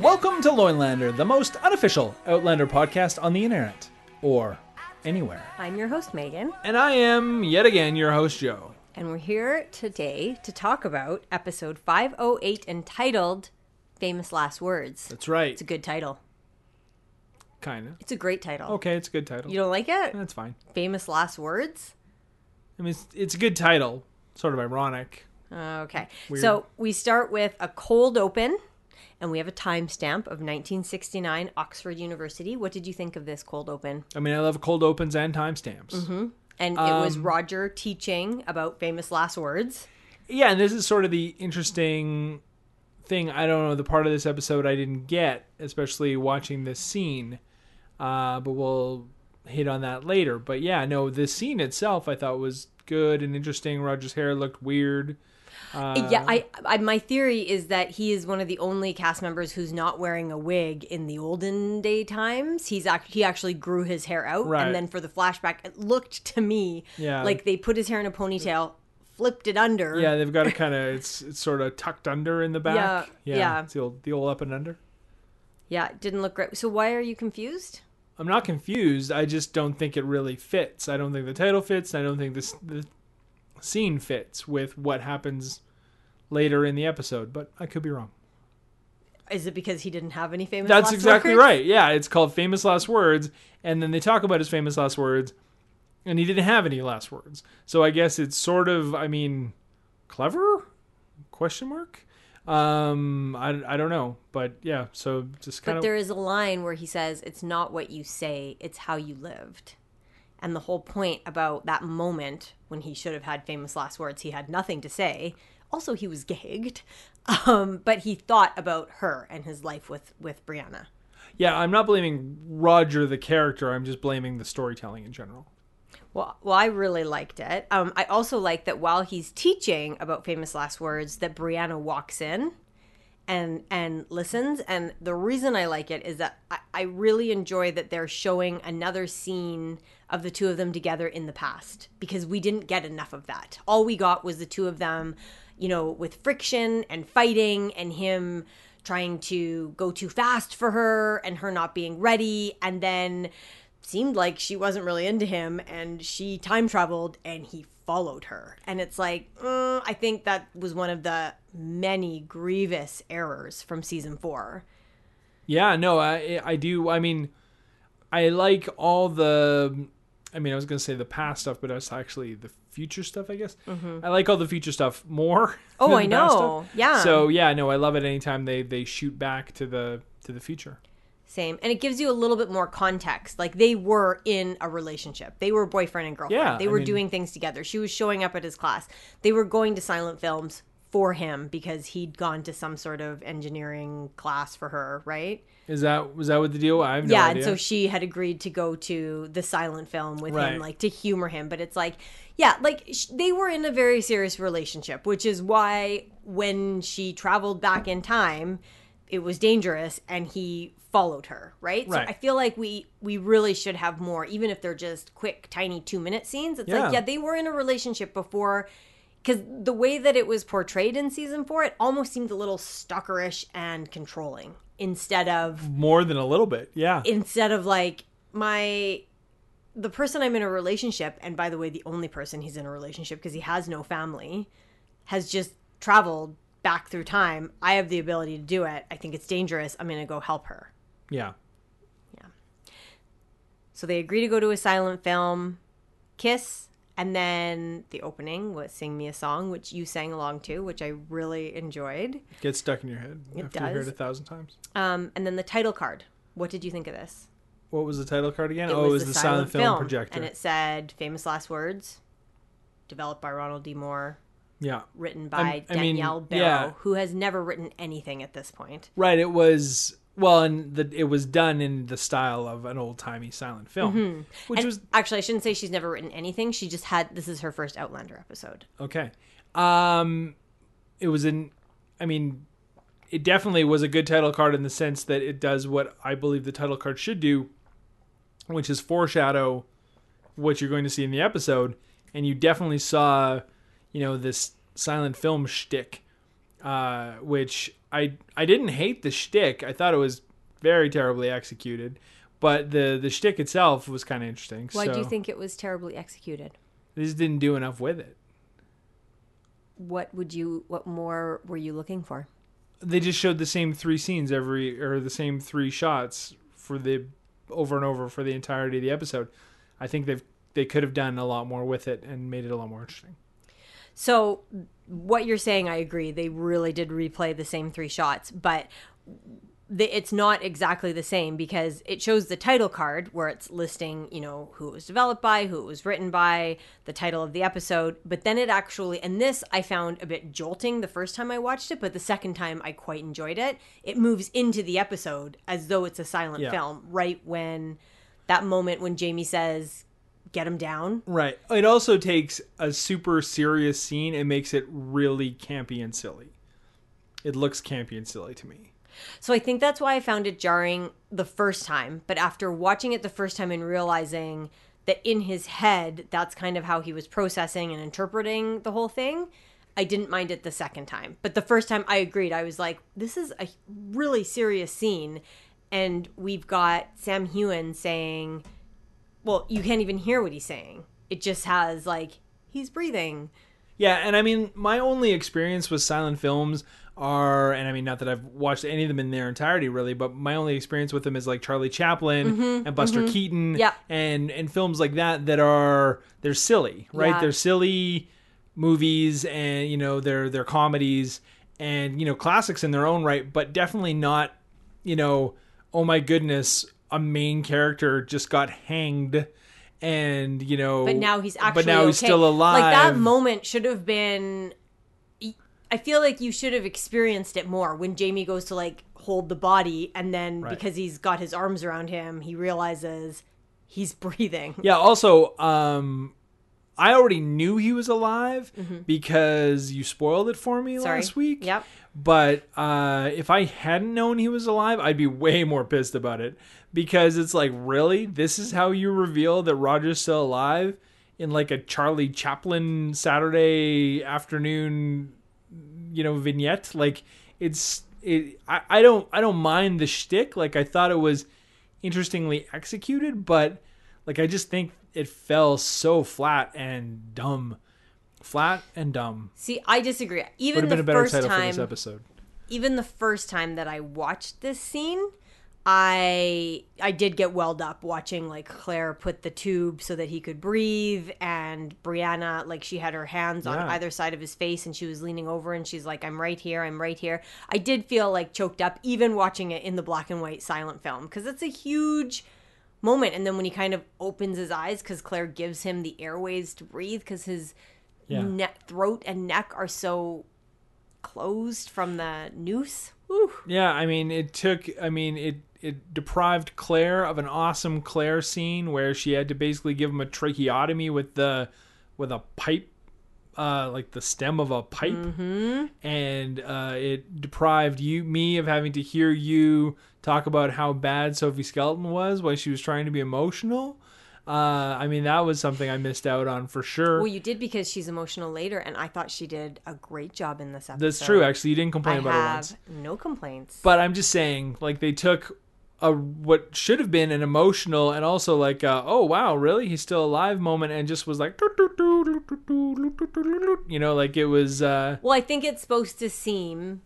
Welcome to Loinlander, the most unofficial Outlander podcast on the internet. Or anywhere. I'm your host, Megan, And I am, yet again, your host, Joe. and we're here today to talk about episode 508 entitled Famous Last Words. That's right. It's a good title. Kind of. It's a great title. Okay, it's a good title. You don't like it? That's fine. Famous Last Words? I mean, it's, it's a good title. Sort of ironic. Okay. Weird. So we start with a cold open, and we have a timestamp of 1969, Oxford University. What did you think of this cold open? I mean, I love cold opens and timestamps. And it was Um, Roger teaching about famous last words. Yeah, and this is sort of the interesting thing. I don't know the part of this episode I didn't get, especially watching this scene. Uh, but we'll hit on that later. But yeah, no, the scene itself I thought was good and interesting. Roger's hair looked weird. Uh, yeah, I, I my theory is that he is one of the only cast members who's not wearing a wig in the olden day times. He's act- he actually grew his hair out, Right. and then for the flashback, it looked to me Yeah. like they put his hair in a ponytail, flipped it under. Yeah, they've got it kind of it's it's sort of tucked under in the back. Yeah, yeah. It's the old the old up and under. yeah, it didn't look great. So why are you confused? I'm not confused. I just don't think it really fits. I don't think the title fits. I don't think this the scene fits with what happens later in the episode. But I could be wrong. Is it because he didn't have any famous? That's exactly right. Yeah, it's called famous last words, and then they talk about his famous last words, and he didn't have any last words. So I guess it's sort of, I mean, clever? Question mark. Um, I, I don't know, but yeah. So just kind of. But there is a line where he says, "It's not what you say; it's how you lived." And the whole point about that moment when he should have had famous last words, he had nothing to say. Also, he was gagged, um, but he thought about her and his life with with Brianna. yeah. I'm not blaming Roger the character. I'm just blaming the storytelling in general. Well, well, I really liked it. Um, I also like that while he's teaching about famous last words, that Brianna walks in and and listens. And the reason I like it is that I, I really enjoy that they're showing another scene of the two of them together in the past because we didn't get enough of that. All we got was the two of them, you know, with friction and fighting and him trying to go too fast for her and her not being ready and then seemed like she wasn't really into him and she time traveled and he followed her and it's like mm, i think that was one of the many grievous errors from season four Yeah, no, I I do. I mean, I like all the. I mean, I was gonna say the past stuff, but it's actually the future stuff. I guess I like all the future stuff more. Mm-hmm. Oh, I know. Yeah. So yeah, no, I love it anytime they they shoot back to the to the future. same and it gives you a little bit more context like they were in a relationship they were boyfriend and girlfriend Yeah, they I were mean- doing things together she was showing up at his class they were going to silent films for him because he'd gone to some sort of engineering class for her right Is that was that what the deal? I have no yeah, idea. and so she had agreed to go to the silent film with Right. him, like to humor him. But it's like, yeah, like sh- they were in a very serious relationship, which is why when she traveled back in time, it was dangerous, and he followed her. Right. Right. So I feel like we we really should have more, even if they're just quick, tiny two minute scenes. It's Yeah. like, yeah, they were in a relationship before. Because the way that it was portrayed in season four, it almost seemed a little stalkerish and controlling instead of more than a little bit. Yeah, instead of like my the person I'm in a relationship and by the way the only person he's in a relationship because he has no family has just traveled back through time I have the ability to do it I think it's dangerous I'm going to go help her yeah. Yeah. So they agree to go to a silent film kiss and then the opening was sing me a song which you sang along to which I really enjoyed Gets stuck in your head It after you hear it a thousand times. um and then the title card what did you think of this What was the title card again? oh, it was the, silent, film, projector. and it said famous last words developed by ronald d moore yeah, written by I mean, danielle berrow yeah. who has never written anything at this point right. It was well, and the, it was done in the style of an old timey silent film, which Mm-hmm. And was actually i shouldn't say she's never written anything she just had this is her first outlander episode Okay. Um it was an I mean it definitely was a good title card in the sense that it does what I believe the title card should do, which is foreshadow what you're going to see in the episode. And you definitely saw, you know, this silent film shtick, uh, which I I didn't hate the shtick. I thought it was very terribly executed, but the the shtick itself was kind of interesting. Why do you think it was terribly executed? they just didn't do enough with it? What would you? What more were you looking for? They just showed the same three scenes every or the same three shots for the over and over for the entirety of the episode. I think they've they could have done a lot more with it and made it a lot more interesting. So what you're saying, I agree. They really did replay the same three shots, but the, it's not exactly the same because it shows the title card where it's listing, you know, who it was developed by, who it was written by, the title of the episode. But then it actually, and this I found a bit jolting the first time I watched it, but the second time I quite enjoyed it. It moves into the episode as though it's a silent Yeah. film, right when that moment when Jamie says, "Get him down." Right. It also takes a super serious scene and makes it really campy and silly. It looks campy and silly to me. So I think that's why I found it jarring the first time. But after watching it the first time and realizing that in his head, that's kind of how he was processing and interpreting the whole thing, I didn't mind it the second time. But the first time I agreed, I was like, this is a really serious scene. And we've got Sam Heughan saying, well, you can't even hear what he's saying. It just has like, he's breathing. Yeah, and I mean, my only experience with silent films are, and I mean, not that I've watched any of them in their entirety, really, but my only experience with them is like Charlie Chaplin and Buster Keaton, Mm-hmm, Yeah. and and films like that that are they're silly, right? Yeah. They're silly movies, and you know, they're they're comedies, and you know, classics in their own right, but definitely not, you know, oh my goodness, a main character just got hanged. And you know, but now he's actually but now he's still alive. Like that moment should have been. I feel like you should have experienced it more when Jamie goes to like hold the body, and then Right. because he's got his arms around him, he realizes he's breathing. Yeah. Also, um, I already knew he was alive because you spoiled it for me Mm-hmm. Sorry. last week. Yep. But uh, if I hadn't known he was alive, I'd be way more pissed about it because it's like, really, this is how you reveal that Roger's still alive in like a Charlie Chaplin Saturday afternoon, you know, vignette. Like it's it. I, I don't I don't mind the shtick. Like I thought it was interestingly executed, but like I just think it fell so flat and dumb. Flat and dumb. See, I disagree. Would Even have the been a better first title for time, this episode. even the first time that I watched this scene, I I did get welled up watching like Claire put the tube so that he could breathe and Brianna like she had her hands on Yeah. either side of his face and she was leaning over and she's like I'm right here, I'm right here. I did feel like choked up even watching it in the black and white silent film because it's a huge moment and then when he kind of opens his eyes cuz Claire gives him the airways to breathe cuz his Yeah. ne- throat and neck are so closed from the noose. Whew. Yeah, I mean, it took. I mean, it it deprived Claire of an awesome Claire scene where she had to basically give him a tracheotomy with the with a pipe, uh, like the stem of a pipe, mm-hmm. and uh, it deprived you me of having to hear you talk about how bad Sophie Skelton was while she was trying to be emotional. Uh, I mean, that was something I missed out on for sure. Well, you did because she's emotional later, and I thought she did a great job in this episode. That's true. Actually, you didn't complain I about it have once. no complaints. But I'm just saying, like they took a what should have been an emotional and also like a, oh wow really he's still alive moment and just was like you know like it was uh well, I think it's supposed to seem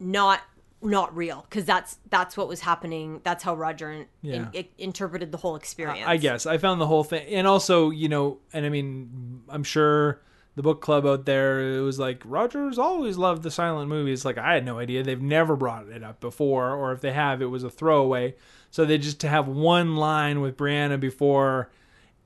not not real because that's that's what was happening. That's how Roger in, Yeah. in- interpreted the whole experience. I guess I found the whole thing, and also you know, and I mean, I'm sure the book club out there it was like Rogers always loved the silent movies. Like I had no idea; they've never brought it up before, or if they have, it was a throwaway. So they just to have one line with Brianna before.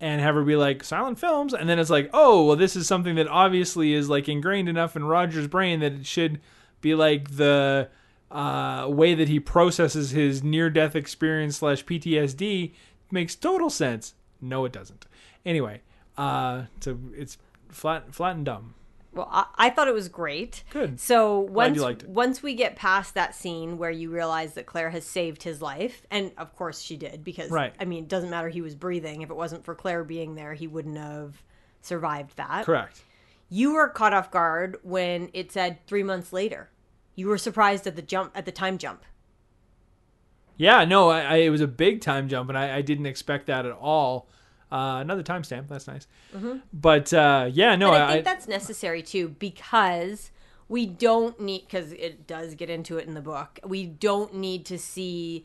And have her be like silent films, and then it's like, oh, well, this is something that obviously is like ingrained enough in Roger's brain that it should be like the uh, way that he processes his near-death experience slash PTSD makes total sense. No, it doesn't. Anyway, uh, so it's flat, flat and dumb. Well, I, I thought it was great. Good. So once you liked it. once we get past that scene where you realize that Claire has saved his life, and of course she did, because Right. I mean, it doesn't matter he was breathing. If it wasn't for Claire being there, he wouldn't have survived that. Correct. You were caught off guard when it said three months later. You were surprised at the jump at the time jump. Yeah, no, I, I, it was a big time jump, and I, I didn't expect that at all. Uh, another timestamp, that's nice. But uh, yeah, no, But I I, think that's necessary too because we don't need because it does get into it in the book. We don't need to see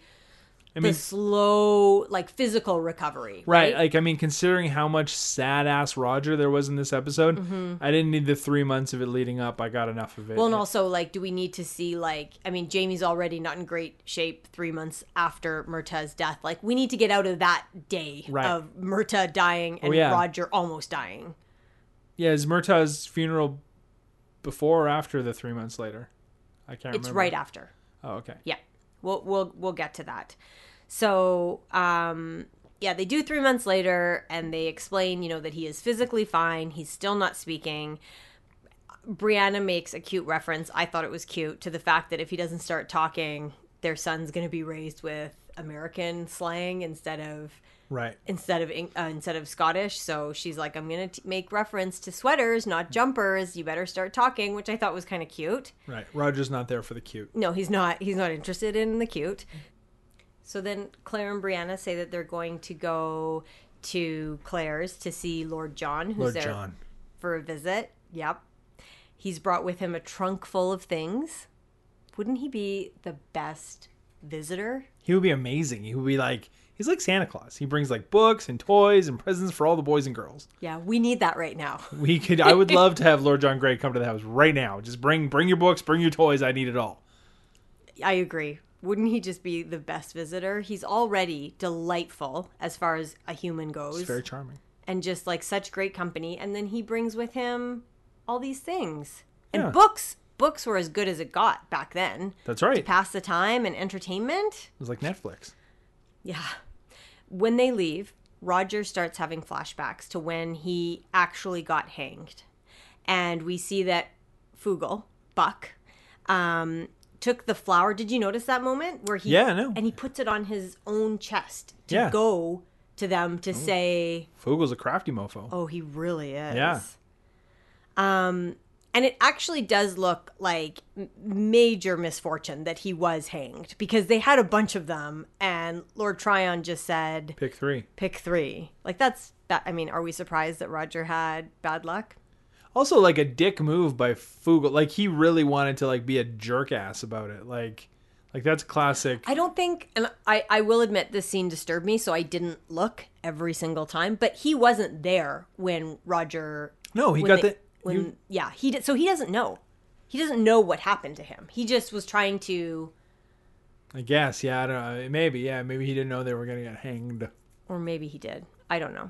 I mean, the slow, like physical recovery. right? Right. Like, I mean, considering how much sad ass Roger there was in this episode, mm-hmm. I didn't need the three months of it leading up. I got enough of it. well, and also, like, do we need to see, like, I mean, Jamie's already not in great shape three months after Murtagh's death. Like, we need to get out of that day Right. Oh, of Murtagh dying and oh, yeah. Roger almost dying. yeah, is Murtagh's funeral before or after the three months later? I can't It's remember. right after. Oh, okay. Yeah. We'll we'll we'll get to that. So, um yeah, they do 3 months later and they explain, you know, that he is physically fine, he's still not speaking. Brianna makes a cute reference. I thought it was cute to the fact that if he doesn't start talking, their son's going to be raised with American slang instead of Right. instead of uh, instead of Scottish. So she's like, "I'm going to make reference to sweaters, not jumpers. You better start talking," which I thought was kind of cute. Right. Roger's not there for the cute. No, he's not. He's not interested in the cute. So then Claire and Brianna say that they're going to go to Claire's to see Lord John, who's Lord there John. for a visit. Yep. He's brought with him a trunk full of things. Wouldn't he be the best visitor? He would be amazing. He would be like he's like Santa Claus. He brings like books and toys and presents for all the boys and girls. Yeah, we need that right now. We could I would love to have Lord John Grey come to the house right now. Just bring bring your books, bring your toys. I need it all. I agree. Wouldn't he just be the best visitor? He's already delightful as far as a human goes. It's very charming. and just like such great company and then he brings with him all these things and Yeah. books books were as good as it got back then That's right. to pass the time and entertainment It was like Netflix. yeah when they leave roger starts having flashbacks to when he actually got hanged and we see that fugel buck um took the flower did you notice that moment where he Yeah, I know. and he puts it on his own chest to Yeah. go to them to say Fogel's a crafty mofo. Oh, he really is. Yeah. Um, and it actually does look like major misfortune that he was hanged because they had a bunch of them, and Lord Tryon just said, Pick three. "Pick three. Like that's that. I mean, are we surprised that Roger had bad luck? Also, like a dick move by Fugel. Like he really wanted to like be a jerk ass about it. Like, like that's classic. I don't think, and I, I will admit this scene disturbed me, so I didn't look every single time. But he wasn't there when Roger. No, he got they- the- When, you- yeah, he did. So he doesn't know. He doesn't know what happened to him. He just was trying to, I guess. Yeah. I don't know. Maybe. Yeah. Maybe he didn't know they were gonna get hanged. or maybe he did. I don't know.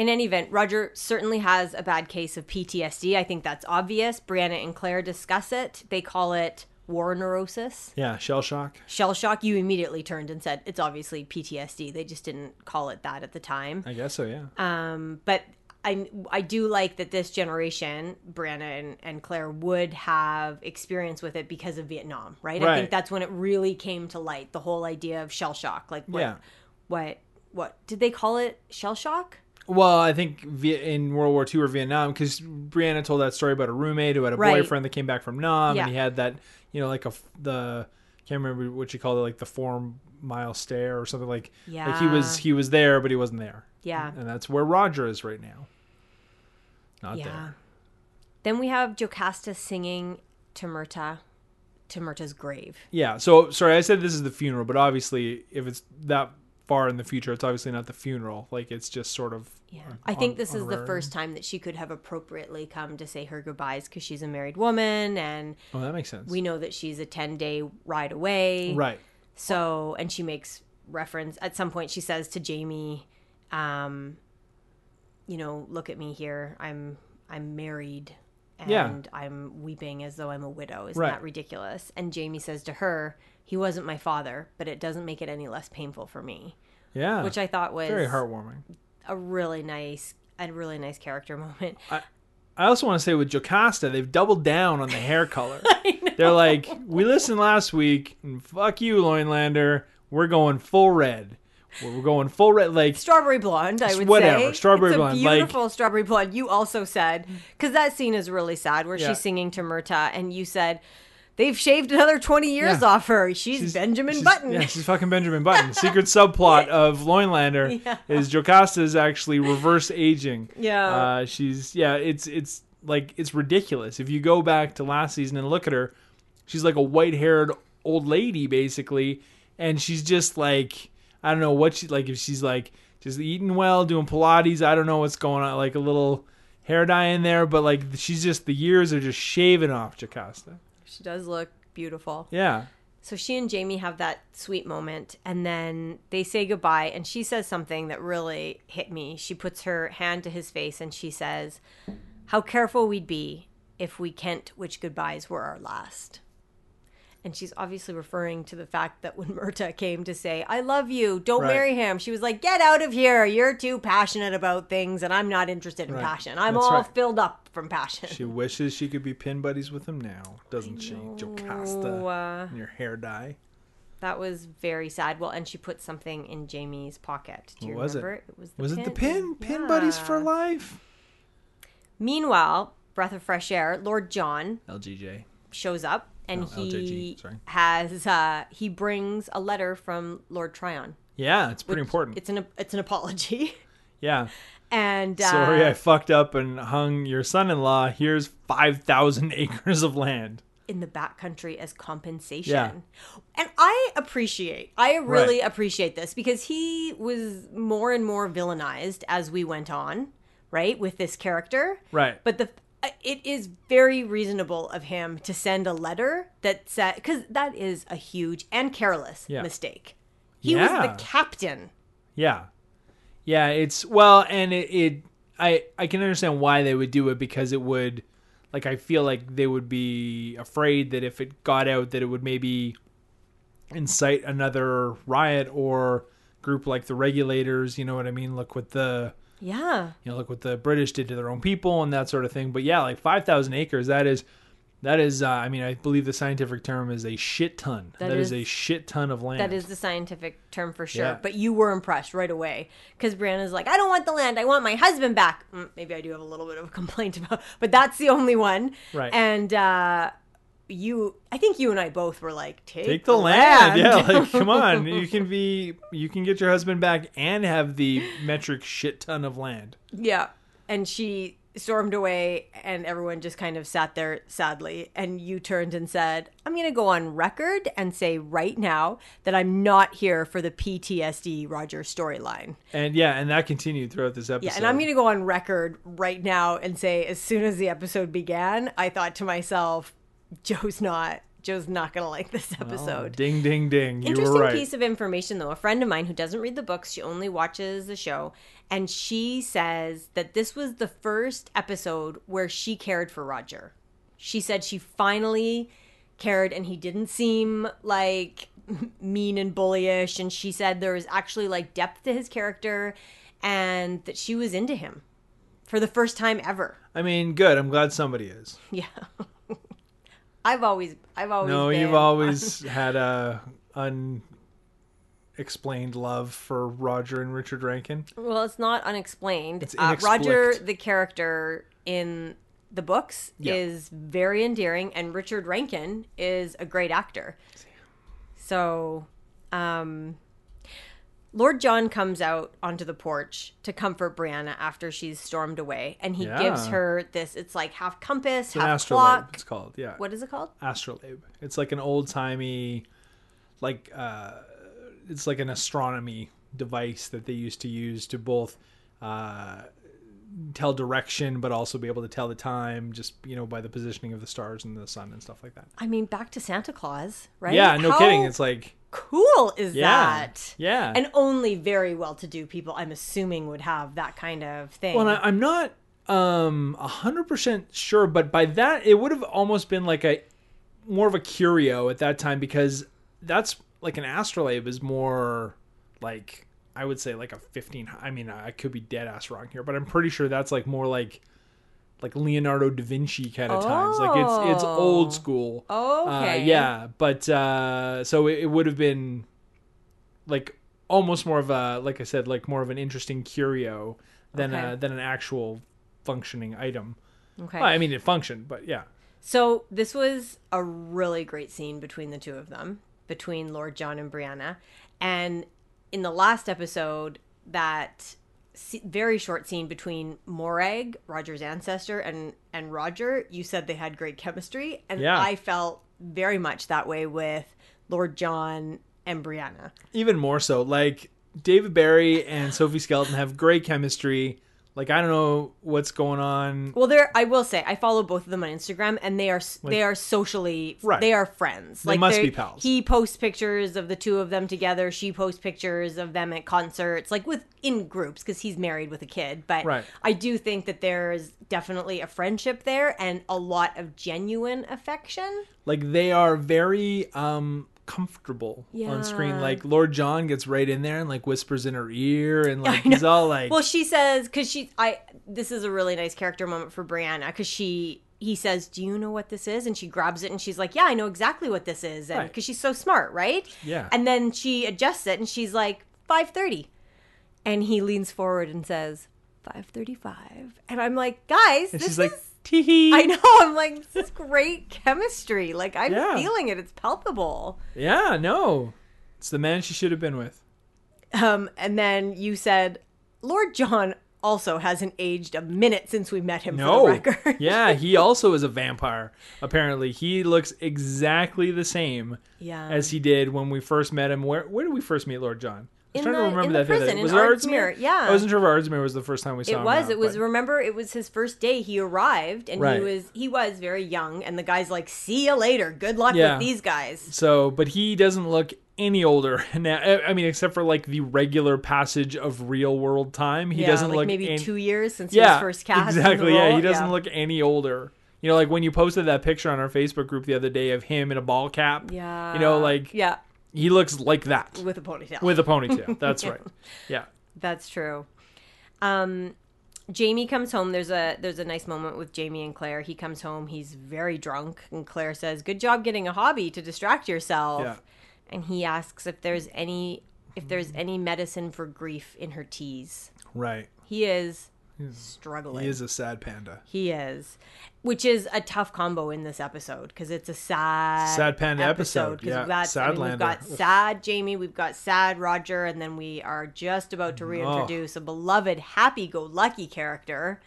In any event, Roger certainly has a bad case of PTSD. I think that's obvious. Brianna and Claire discuss it. They call it war neurosis. Yeah. Shell shock. Shell shock, you immediately turned and said it's obviously PTSD. They just didn't call it that at the time. I guess so. Yeah. Um, but I, I do like that this generation, Brianna and, and Claire, would have experience with it because of Vietnam, right? right? I think that's when it really came to light the whole idea of shell shock. Like, what, Yeah. what, what did they call it? Shell shock? Well, I think in World War II or Vietnam, because Brianna told that story about a roommate who had a Right. boyfriend that came back from Nam, Yeah. and he had that, you know, like a the can't remember what you called it, like the four mile stare or something like. Like he was he was there, but he wasn't there, Yeah. and that's where Roger is right now. Not Yeah. there. Then we have Jocasta singing to Murtagh, to Murtagh's grave. Yeah. So sorry, I said this is the funeral, but obviously, if it's that far in the future, it's obviously not the funeral. Like it's just sort of. Yeah. on- I think on- this is the first time that she could have appropriately come to say her goodbyes because she's a married woman and Oh, that makes sense. we know that she's a 10 day ride away. right. So, and she makes reference at some point, she says to Jamie, um, you know, look at me here. I'm, I'm married and Yeah. I'm weeping as though I'm a widow. Isn't Right. that ridiculous? And Jamie says to her, he wasn't my father, but it doesn't make it any less painful for me, Yeah. which I thought was very heartwarming. a really nice, a really nice character moment. I also want to say with Jocasta, they've doubled down on the hair color. They're like, we listened last week, and fuck you, Loinlander. We're going full red. We're going full red. Like, Strawberry blonde, I would say. whatever, say. strawberry it's blonde, A like- beautiful strawberry blonde. You also said because that scene is really sad where Yeah. she's singing to Murtagh, and you said they've shaved another 20 years Yeah. off her. She's, Benjamin she's- Button. Yeah, she's fucking Benjamin Button. Secret subplot of Loinlander Yeah. is Jocasta is actually reverse aging. Yeah. Uh, she's yeah, it's it's like it's ridiculous. If you go back to last season and look at her, she's like a white-haired old lady basically, and she's just like I don't know what she like if she's like just eating well, doing Pilates. I don't know what's going on, like a little hair dye in there, but like she's just the years are just shaving off Jocasta. She does look beautiful. Yeah. So she and Jamie have that sweet moment, and then they say goodbye. And she says something that really hit me. She puts her hand to his face and she says, How careful we'd be if we kent which goodbyes were our last. And she's obviously referring to the fact that when Murtagh came to say, I love you, don't Right. marry him, she was like, Get out of here. You're too passionate about things, and I'm not interested in Right. passion. I'm That's all right. filled up from passion. She wishes she could be pin buddies with him now, doesn't she? Jocasta. Uh, and your hair dye. That was very sad. Well, and she put something in Jamie's pocket. Do you What was it? remember? It? was the Was it the pin? Pin buddies for life? Meanwhile, breath of fresh air. Lord John LGJ. shows up, and Oh, he LJG, has uh, he brings a letter from Lord Tryon. Yeah, it's pretty important. It's an it's an apology, yeah. and uh, Sorry, I fucked up and hung your son-in-law. Here's five thousand acres of land. in the backcountry as compensation. Yeah. And I appreciate, I really appreciate this because he was more and more villainized as we went on, right, with this character. Right. But the Uh, it is very reasonable of him to send a letter that said because that is a huge and careless Yeah. mistake. He was the captain. Yeah. Yeah, it's well and it, it I I can understand why they would do it because it would like I feel like they would be afraid that if it got out that it would maybe incite another riot or group like the regulators, you know what I mean? Look what the Yeah. you know, look what the British did to their own people and that sort of thing. But yeah, like 5,000 acres, that is that is uh, I mean, I believe the scientific term is a shit ton. That that is, is- a shit ton of land. That is the scientific term for sure. Yeah. But you were impressed right away because Brianna's like, I don't want the land. I want my husband back. Mm, maybe I do have a little bit of a complaint about, but that's the only one. Right. And uh, you, I think you and I both were like, take, Take the land. Yeah, like come on. You can be you can get your husband back and have the metric shit ton of land. yeah. And she stormed away, and everyone just kind of sat there sadly. And you turned and said, I'm going to go on record and say right now that I'm not here for the PTSD Roger storyline. And yeah, and that continued throughout this episode. Yeah, and I'm going to go on record right now and say as soon as the episode began, I thought to myself, Joe's not Joe's not going to like this episode. Ding ding ding. You Interesting were right. piece of information though. A friend of mine who doesn't read the books, she only watches the show, and she says that this was the first episode where she cared for Roger. She said she finally cared and he didn't seem like mean and bullyish and she said there was actually like depth to his character and that she was into him for the first time ever. I mean, good. I'm glad somebody is. Yeah. I've always I've always No, been you've always had a unexplained love for Roger and Richard Rankin. Well, it's not unexplained. It's uh, Roger, the character in the books, Yeah. is very endearing, and Richard Rankin is a great actor. So, um, Lord John comes out onto the porch to comfort Brianna after she's stormed away, and he gives her this. It's like half compass, An half astrolabe, clock. it's called. Yeah. What is it called? astrolabe. It's like an old timey, like uh, it's like an astronomy device that they used to use to both uh, tell direction, but also be able to tell the time, just you know by the positioning of the stars and the sun and stuff like that. I mean, back to Santa Claus, right? Yeah, no How kidding. It's like cool is yeah, that? yeah. And only very well-to-do people, I'm assuming, would have that kind of thing. Well, I, I'm not um a hundred percent sure, but by that it would have almost been like a more of a curio at that time because that's like an astrolabe is more like I would say like a fifteen. I mean, I could be dead ass wrong here, but I'm pretty sure that's like more like like Leonardo da Vinci kind of times. Like it's it's Oh. old school. Uh, okay. yeah, but uh, so it, it would have been like almost more of a like I said, like more of an interesting curio than Okay. a, than an actual functioning item. Okay. Well, I mean, it functioned, but yeah, So this was a really great scene between the two of them, between Lord John and Brianna. And in the last episode, that very short scene between Morag, Roger's ancestor, and and Roger, you said they had great chemistry, and Yeah. I felt very much that way with Lord John and Brianna. Even more so, like David Berry and Sophie Skelton have great chemistry. Like I don't know what's going on. Well, there I will say I follow both of them on Instagram, and they are they are socially Right. they are friends. They must be pals. He posts pictures of the two of them together. She posts pictures of them at concerts, like with in groups because he's married with a kid. But Right. I do think that there's definitely a friendship there and a lot of genuine affection. Like they are very um comfortable on screen. Like Lord John gets right in there and like whispers in her ear and like he's all like Well, she says because she I this is a really nice character moment for Brianna because she he says, "Do you know what this is?" And she grabs it and she's like, "Yeah, I know exactly what this is," and Right. because she's so smart, right? Yeah. And then she adjusts it and she's like, 5.30. and he leans forward and says, "5:35," and I'm like, "Guys, and this she's like is." tee hee. I know. I'm like, this is great chemistry. Like, I'm Yeah. feeling it. It's palpable. Yeah, no. It's the man she should have been with. Um, and then you said, Lord John also hasn't aged a minute since we met him No. for the record. yeah, he also is a vampire. Apparently, he looks exactly the same Yeah. as he did when we first met him. Where where did we first meet Lord John? In trying the- to remember that. prison, in was it Ardsmuir, yeah. Oh, I wasn't sure if Ardsmuir was the first time we saw It him. was. It was. not, Remember, it was his first day. He arrived, and Right. he was he was very young. And the guy's like, "See you later. Good luck Yeah. with these guys." So, but he doesn't look any older now. I mean, except for like the regular passage of real world time, he yeah, doesn't like look maybe any- two years since yeah, he was first cast. exactly. Yeah, he doesn't Yeah. look any older. You know, like when you posted that picture on our Facebook group the other day of him in a ball cap. Yeah. You know, like yeah, he looks like that with a ponytail. with a ponytail. That's right. Yeah. That's true. Um, Jamie comes home. There's a there's a nice moment with Jamie and Claire. He comes home. He's very drunk, and Claire says, "Good job getting a hobby to distract yourself." Yeah. And he asks if there's any if there's any medicine for grief in her teas. Right. He is struggling. He is a sad panda. He is, which is a tough combo in this episode because it's a sad, Sad panda episode, 'cause yeah. that's- I mean, we've got sad Jamie, we've got sad Roger, and then we are just about to reintroduce a beloved, happy-go-lucky character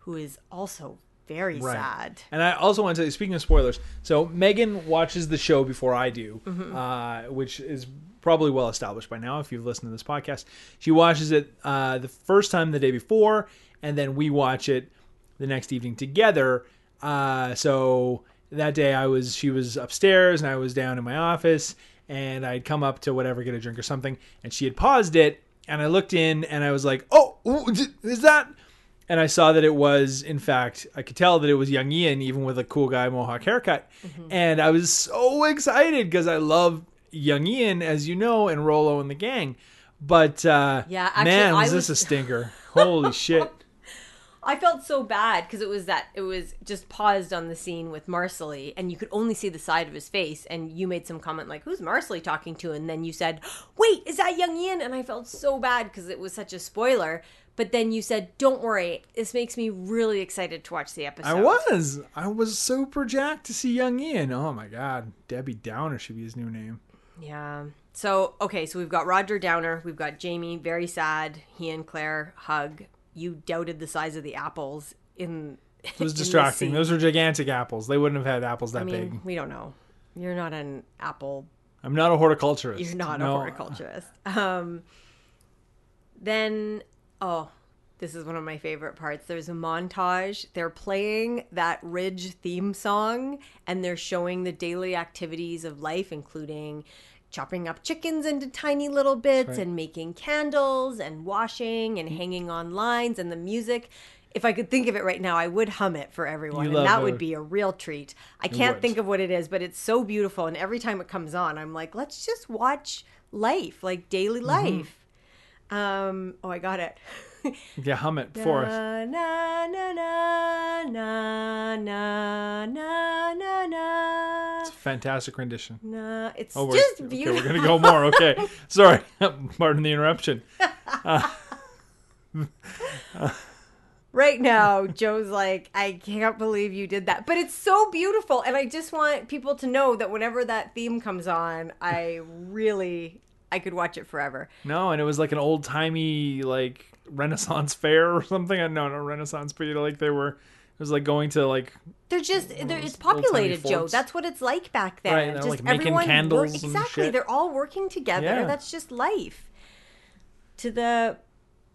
who is also very Right. sad. And I also want to tell you, speaking of spoilers, so Megan watches the show before I do, Mm-hmm. uh, which is probably well established by now if you've listened to this podcast. She watches it uh, the first time the day before, and then we watch it the next evening together. Uh, so that day I was, she was upstairs, and I was down in my office, and I'd come up to whatever, get a drink or something, and she had paused it, and I looked in, and I was like, "Oh, is that?" and I saw that it was, in fact, I could tell that it was young Ian, even with a cool guy mohawk haircut. Mm-hmm. And I was so excited because I love young Ian, as you know, and Rollo and the gang. But uh, Yeah, actually, man, was, I this was- a stinker? Holy shit! I felt so bad because it was that it was just paused on the scene with Marsali, and you could only see the side of his face. And you made some comment like, "Who's Marsali talking to?" And then you said, "Wait, is that young Ian?" And I felt so bad because it was such a spoiler. But then you said, "Don't worry, this makes me really excited to watch the episode." I was, I was super jacked to see young Ian. Oh my god, Debbie Downer should be his new name. Yeah. So okay, so we've got Roger Downer, we've got Jamie, very sad. He and Claire hug. You doubted the size of the apples in. It was distracting. Those were gigantic apples. They wouldn't have had apples that I mean, big. we don't know. You're not an apple I'm not a horticulturist. You're not No. a horticulturist. Um, then, oh, this is one of my favorite parts. There's a montage. They're playing that Ridge theme song and they're showing the daily activities of life, including chopping up chickens into tiny little bits right. and making candles and washing and hanging on lines and the music. If I could think of it right now, I would hum it for everyone, You and that would be a real treat. I can't would. think of what it is, but it's so beautiful. And every time it comes on, I'm like, let's just watch life, like daily Mm-hmm. life. Um, oh, I got it. yeah, hum it for us. Na na na na na na na na. It's a fantastic rendition. Nah, it's oh, just beautiful. Okay, we're gonna go more. Okay, sorry, pardon the interruption. Uh, right now joe's like i can't believe you did that but it's so beautiful and i just want people to know that whenever that theme comes on i really i could watch it forever no and it was like an old timey like Renaissance fair or something. Uh, No, no Renaissance, but you know, like they were. It was like going to like They're just, they're, it's populated, Joe. That's what it's like back then. Right, just like, making everyone candles and exactly. They're all working together. Yeah. That's just life. To the,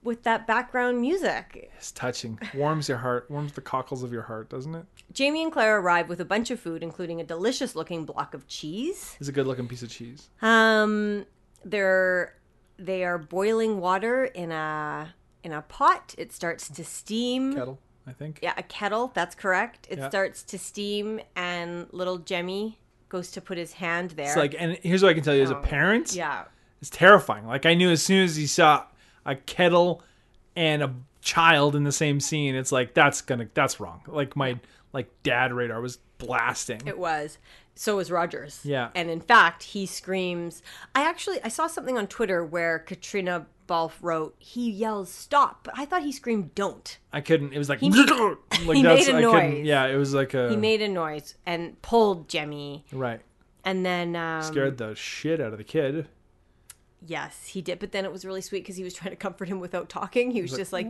with that background music. it's touching, warms your heart, warms the cockles of your heart, doesn't it? Jamie and Claire arrive with a bunch of food, including a delicious looking block of cheese. It's a good looking piece of cheese. Um, they're they are boiling water in a in a pot. It starts to steam. Kettle, I think. Yeah, a kettle. That's correct. It Yeah. starts to steam, and little Jemmy goes to put his hand there. It's like, and here's what I can tell you as a Oh, parent. yeah, It's terrifying. Like I knew as soon as he saw a kettle and a child in the same scene, it's like that's gonna that's wrong. Like my like dad radar was blasting. it was. So was Rogers. Yeah. and in fact, he screams. I actually I saw something on Twitter where Caitríona Balfe wrote he yells stop, but I thought he screamed don't. I couldn't. It was like made- like he made a I couldn't. noise. Yeah, it was like a He made a noise and pulled Jemmy, right. and then um, Scared the shit out of the kid. Yes, he did. But then it was really sweet because he was trying to comfort him without talking. He was just like,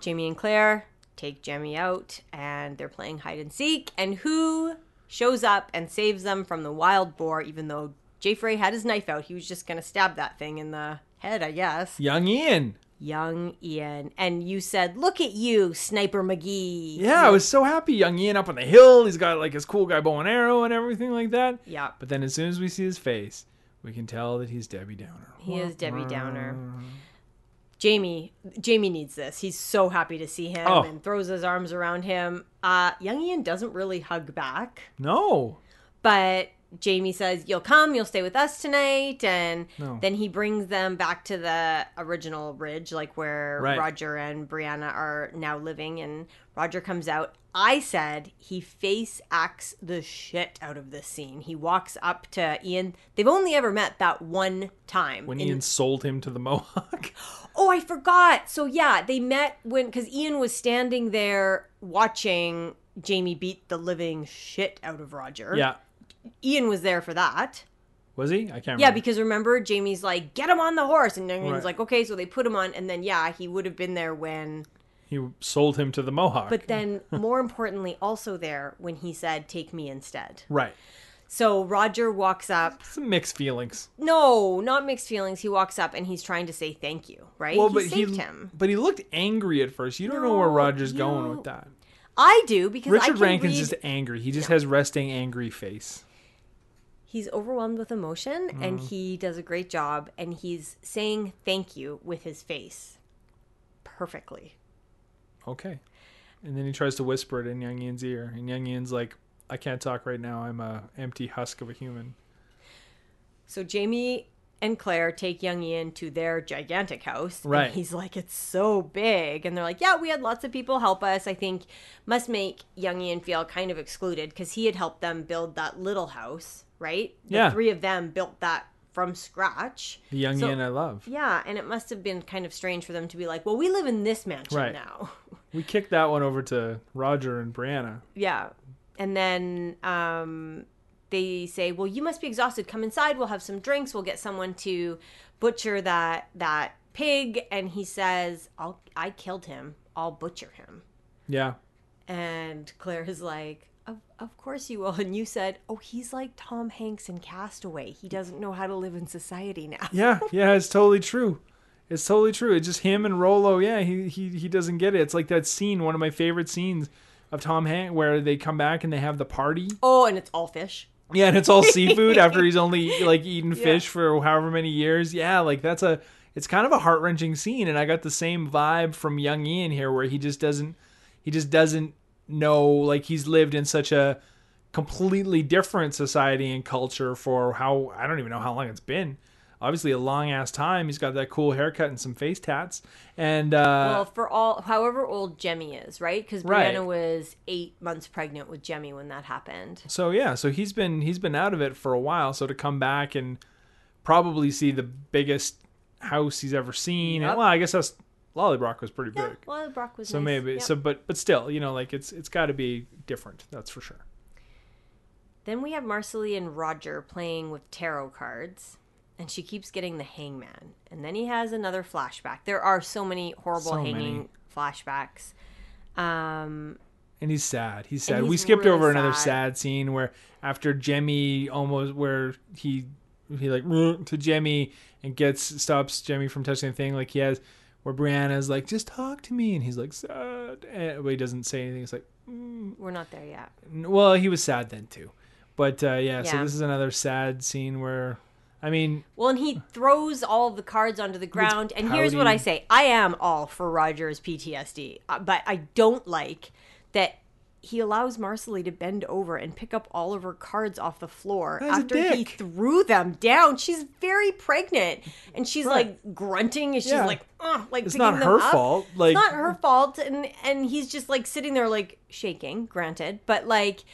Jamie and Claire take Jemmy out, and they're playing hide and seek. And who shows up and saves them from the wild boar? Even though Jay Frey had his knife out, he was just gonna stab that thing in the head, I guess. Young Ian. Young Ian, and you said, "Look at you, Sniper McGee." Yeah, I was so happy. Young Ian up on the hill. He's got like his cool guy bow and arrow and everything like that. Yeah, But then as soon as we see his face, we can tell that he's Debbie Downer. he is Debbie Downer. Jamie, Jamie needs this. He's so happy to see him Oh. and throws his arms around him. Uh, young Ian doesn't really hug back, No. but Jamie says, "You'll come. You'll stay with us tonight." And No. then he brings them back to the original ridge, like where Right. Roger and Brianna are now living. And Roger comes out. I said he face acts the shit out of this scene. He walks up to Ian. They've only ever met that one time. When in- Ian sold him to the Mohawk. Oh, I forgot. So yeah, they met when because Ian was standing there watching Jamie beat the living shit out of Roger. yeah. Ian was there for that. Was he? I can't remember. Yeah, because remember Jamie's like, get him on the horse, and then Ian's Right. like, okay, so they put him on, and then yeah, he would have been there when. he sold him to the Mohawk. But then, more importantly, also there when he said, take me instead. right. So Roger walks up. Some mixed feelings. No, not mixed feelings. He walks up and he's trying to say thank you, right? Well, he but saved he him. but he looked angry at first. You don't know where Roger's you going with that. I do because Richard Rankin's read- just angry. He just has resting angry face. he's overwhelmed with emotion Mm. and he does a great job and he's saying thank you with his face perfectly Okay. And then he tries to whisper it in Young Ian's ear, and Young Ian's like, "I can't talk right now. I'm a empty husk of a human." so jamie and claire take young ian to their gigantic house and Right. he's like it's so big and they're like yeah we had lots of people help us i think must make young ian feel kind of excluded because he had helped them build that little house right the Yeah. three of them built that from scratch The Young So- Ian I love. yeah and it must have been kind of strange for them to be like well we live in this mansion Right. now We kicked that one over to Roger and Brianna. Yeah. And then um, they say, "Well, you must be exhausted. Come inside. We'll have some drinks. We'll get someone to butcher that that pig." And he says, "I'll I killed him. I'll butcher him." Yeah. And Claire is like, "Of of course you will." And you said, "Oh, he's like Tom Hanks in Castaway. He doesn't know how to live in society now." Yeah, yeah, it's totally true. It's totally true. It's just him and Rollo. Yeah, he he he doesn't get it. It's like that scene, one of my favorite scenes of Tom Hanks, where they come back and they have the party. Oh, and it's all fish. Yeah, and it's all seafood after he's only like eaten fish for however many years. Yeah, like that's a it's kind of a heart wrenching scene, and I got the same vibe from Young Ian here, where he just doesn't he just doesn't know like he's lived in such a completely different society and culture for how I don't even know how long it's been. Obviously, a long ass time. He's got that cool haircut and some face tats, and uh, Well, for all, however old Jemmy is, right? Because Right. Brianna was eight months pregnant with Jemmy when that happened. So yeah, so he's been he's been out of it for a while. So to come back and probably see the biggest house he's ever seen. Yep. And, well, I guess that's Lallybroch was pretty Yeah, big. well, Brock was So nice. maybe Yep. so, but but still, you know, like it's it's got to be different. That's for sure. Then we have Marsali and Roger playing with tarot cards, and she keeps getting the hangman. And then he has another flashback. There are so many horrible So hanging many. flashbacks. Um, And he's sad. He's sad. we skipped really over another sad. sad scene where after Jemmy almost where he he like to Jemmy and gets stops Jemmy from touching the thing like he has where Brianna's like just talk to me and he's like sad and, but he doesn't say anything. It's like we're not there yet. well he was sad then too, but uh, yeah, So this is another sad scene where I mean Well, and he throws all the cards onto the ground. And here's what. I say I am all for Roger's PTSD, uh, but I don't like that he allows Marsali to bend over and pick up all of her cards off the floor That's after he threw them down. She's very pregnant and she's Right. like grunting and she's Yeah. like, Ugh, like it's not her up. fault. Like it's not her fault and and he's just like sitting there like shaking granted but like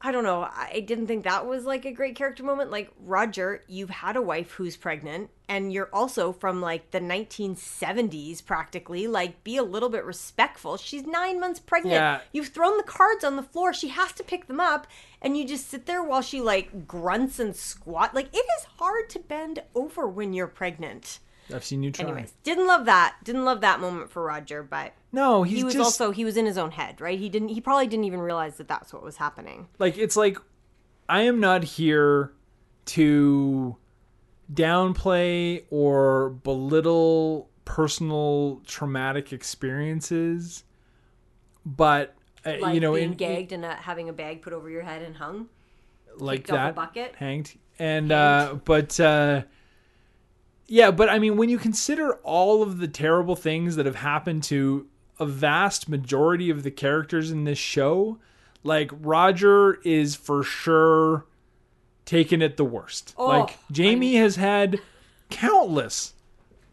i don't know. I didn't think that was like a great character moment. Like roger you've had a wife who's pregnant and you're also from like the 1970s practically. Like be a little bit respectful. She's nine months pregnant. Yeah. you've thrown the cards on the floor. She has to pick them up and you just sit there while she like grunts and squat. Like it is hard to bend over when you're pregnant I've seen you try. Anyways, didn't love that. Didn't love that moment for Roger, but no, he's he was just also he was in his own head, right? He didn't. He probably didn't even realize that that's what was happening. like it's like I am not here to downplay or belittle personal traumatic experiences, but uh, Like you know, being in, gagged and uh, having a bag put over your head and hung. like kicked off a that bucket? hanged and uh but uh yeah but i mean when you consider all of the terrible things that have happened to a vast majority of the characters in this show like roger is for sure taking it the worst Oh, like jamie has had countless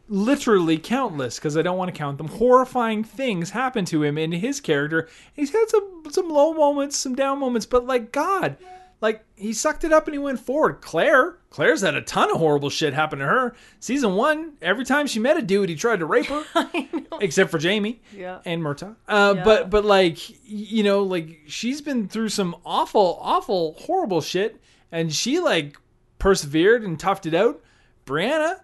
literally countless because I don't want to count them horrifying things happen to him in his character. He's had some some low moments, some down moments, but like God, like he sucked it up and he went forward. Claire, Claire's had a ton of horrible shit happen to her. Season one, every time she met a dude, he tried to rape her, except for Jamie Yeah. and Murtagh. Uh, Yeah. But but like you know, like she's been through some awful, awful, horrible shit, and she like persevered and toughed it out. Brianna,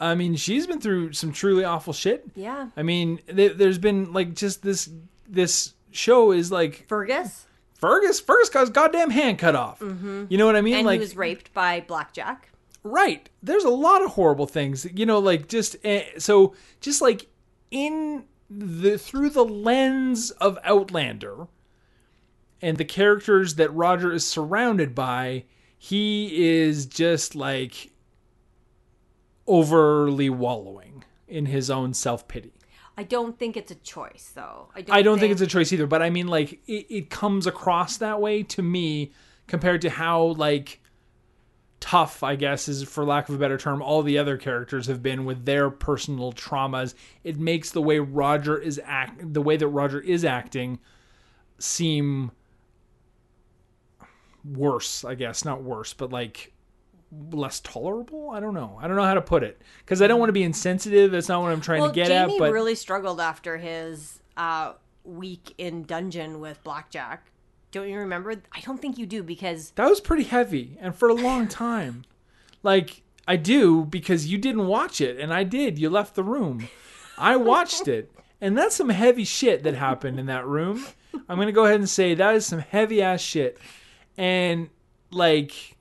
I mean, she's been through some truly awful shit. Yeah. I mean, th- there's been like just this this show is like Fergus, Fergus. Fergus got his goddamn hand cut off. You know what I mean? Mm-hmm. and like he was raped by Blackjack. right. There's a lot of horrible things. You know, like just uh, so just like in the through the lens of Outlander and the characters that Roger is surrounded by, he is just like overly wallowing in his own self pity. I don't think it's a choice, though. I don't. I don't think it's a choice either, but I mean, like, it, it comes across that way to me compared to how, like, tough, I guess, is for lack of a better term, all the other characters have been with their personal traumas. It makes the way Roger is act, the way that Roger is acting, seem worse. I guess not worse, but like less tolerable. I don't know. I don't know how to put it because I don't want to be insensitive. That's not what I'm trying Well, to get Jamie at. But really struggled after his uh, week in dungeon with Blackjack. Don't you remember? I don't think you do because That was pretty heavy and for a long time. like I do because you didn't watch it and I did. You left the room. I watched it. And that's some heavy shit that happened in that room. I'm going to go ahead and say that is some heavy ass shit. And like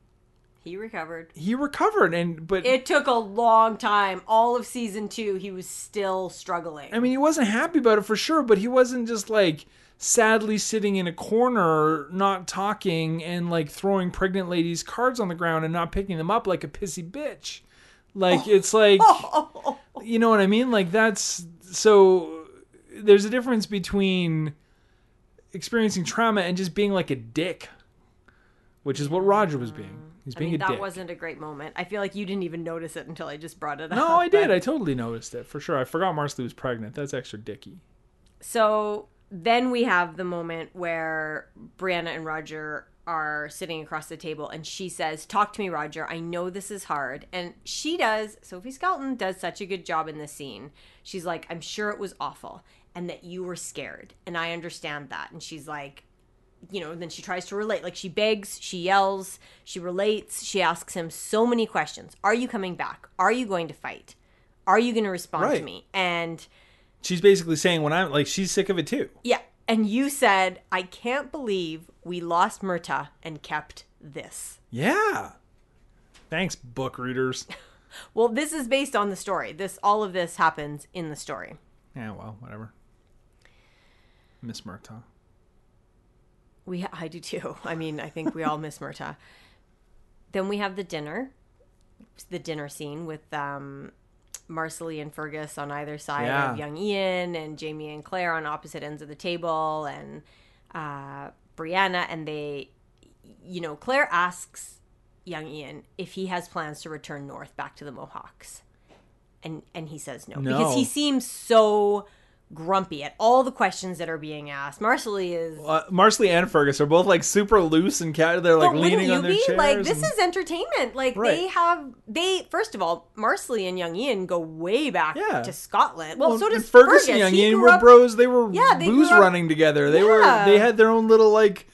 he recovered. he recovered and but It took a long time. All of season two, he was still struggling. I mean he wasn't happy about it for sure, but he wasn't just like sadly sitting in a corner not talking and like throwing pregnant ladies cards on the ground and not picking them up like a pissy bitch. Like oh. it's like you know what I mean? Like that's so there's a difference between experiencing trauma and just being like a dick, which is what Roger was being. He's I being mean, a that dick. wasn't a great moment. I feel like you didn't even notice it until I just brought it up. no, I did. but- I totally noticed it for sure. I forgot Marsali was pregnant. That's extra dicky. So then we have the moment where Brianna and Roger are sitting across the table and she says, Talk to me, Roger. I know this is hard. And she does, Sophie Skelton does such a good job in this scene. She's like, I'm sure it was awful and that you were scared. And I understand that. And she's like, you know, then she tries to relate. Like she begs, she yells, she relates, she asks him so many questions. Are you coming back? Are you going to fight? Are you going to respond to me? And She's basically saying when I'm like she's sick of it too. yeah, and you said, I can't believe we lost Murtagh and kept this. Yeah. Thanks, book readers. Well, this is based on the story. This all of this happens in the story. yeah, well, whatever. Miss Murtagh. We I do too. I mean, I think we all miss Murtagh. Then we have the dinner, the dinner scene with um, Marsali and Fergus on either side Yeah. of young Ian, and Jamie and Claire on opposite ends of the table, and uh, Brianna, and they, you know, Claire asks young Ian if he has plans to return north back to the Mohawks, and and he says no, because he seems so grumpy at all the questions that are being asked. Marsali is Uh, Marsali and Fergus are both like super loose and cat. They're like leaning on their be chairs. like this and- is entertainment like Right. they have they first of all marsali and young ian go way back Yeah. to scotland well, so and does Fergus, fergus, and Young Ian were up- bros. They were Yeah, they booze up- running together. They were they had their own little like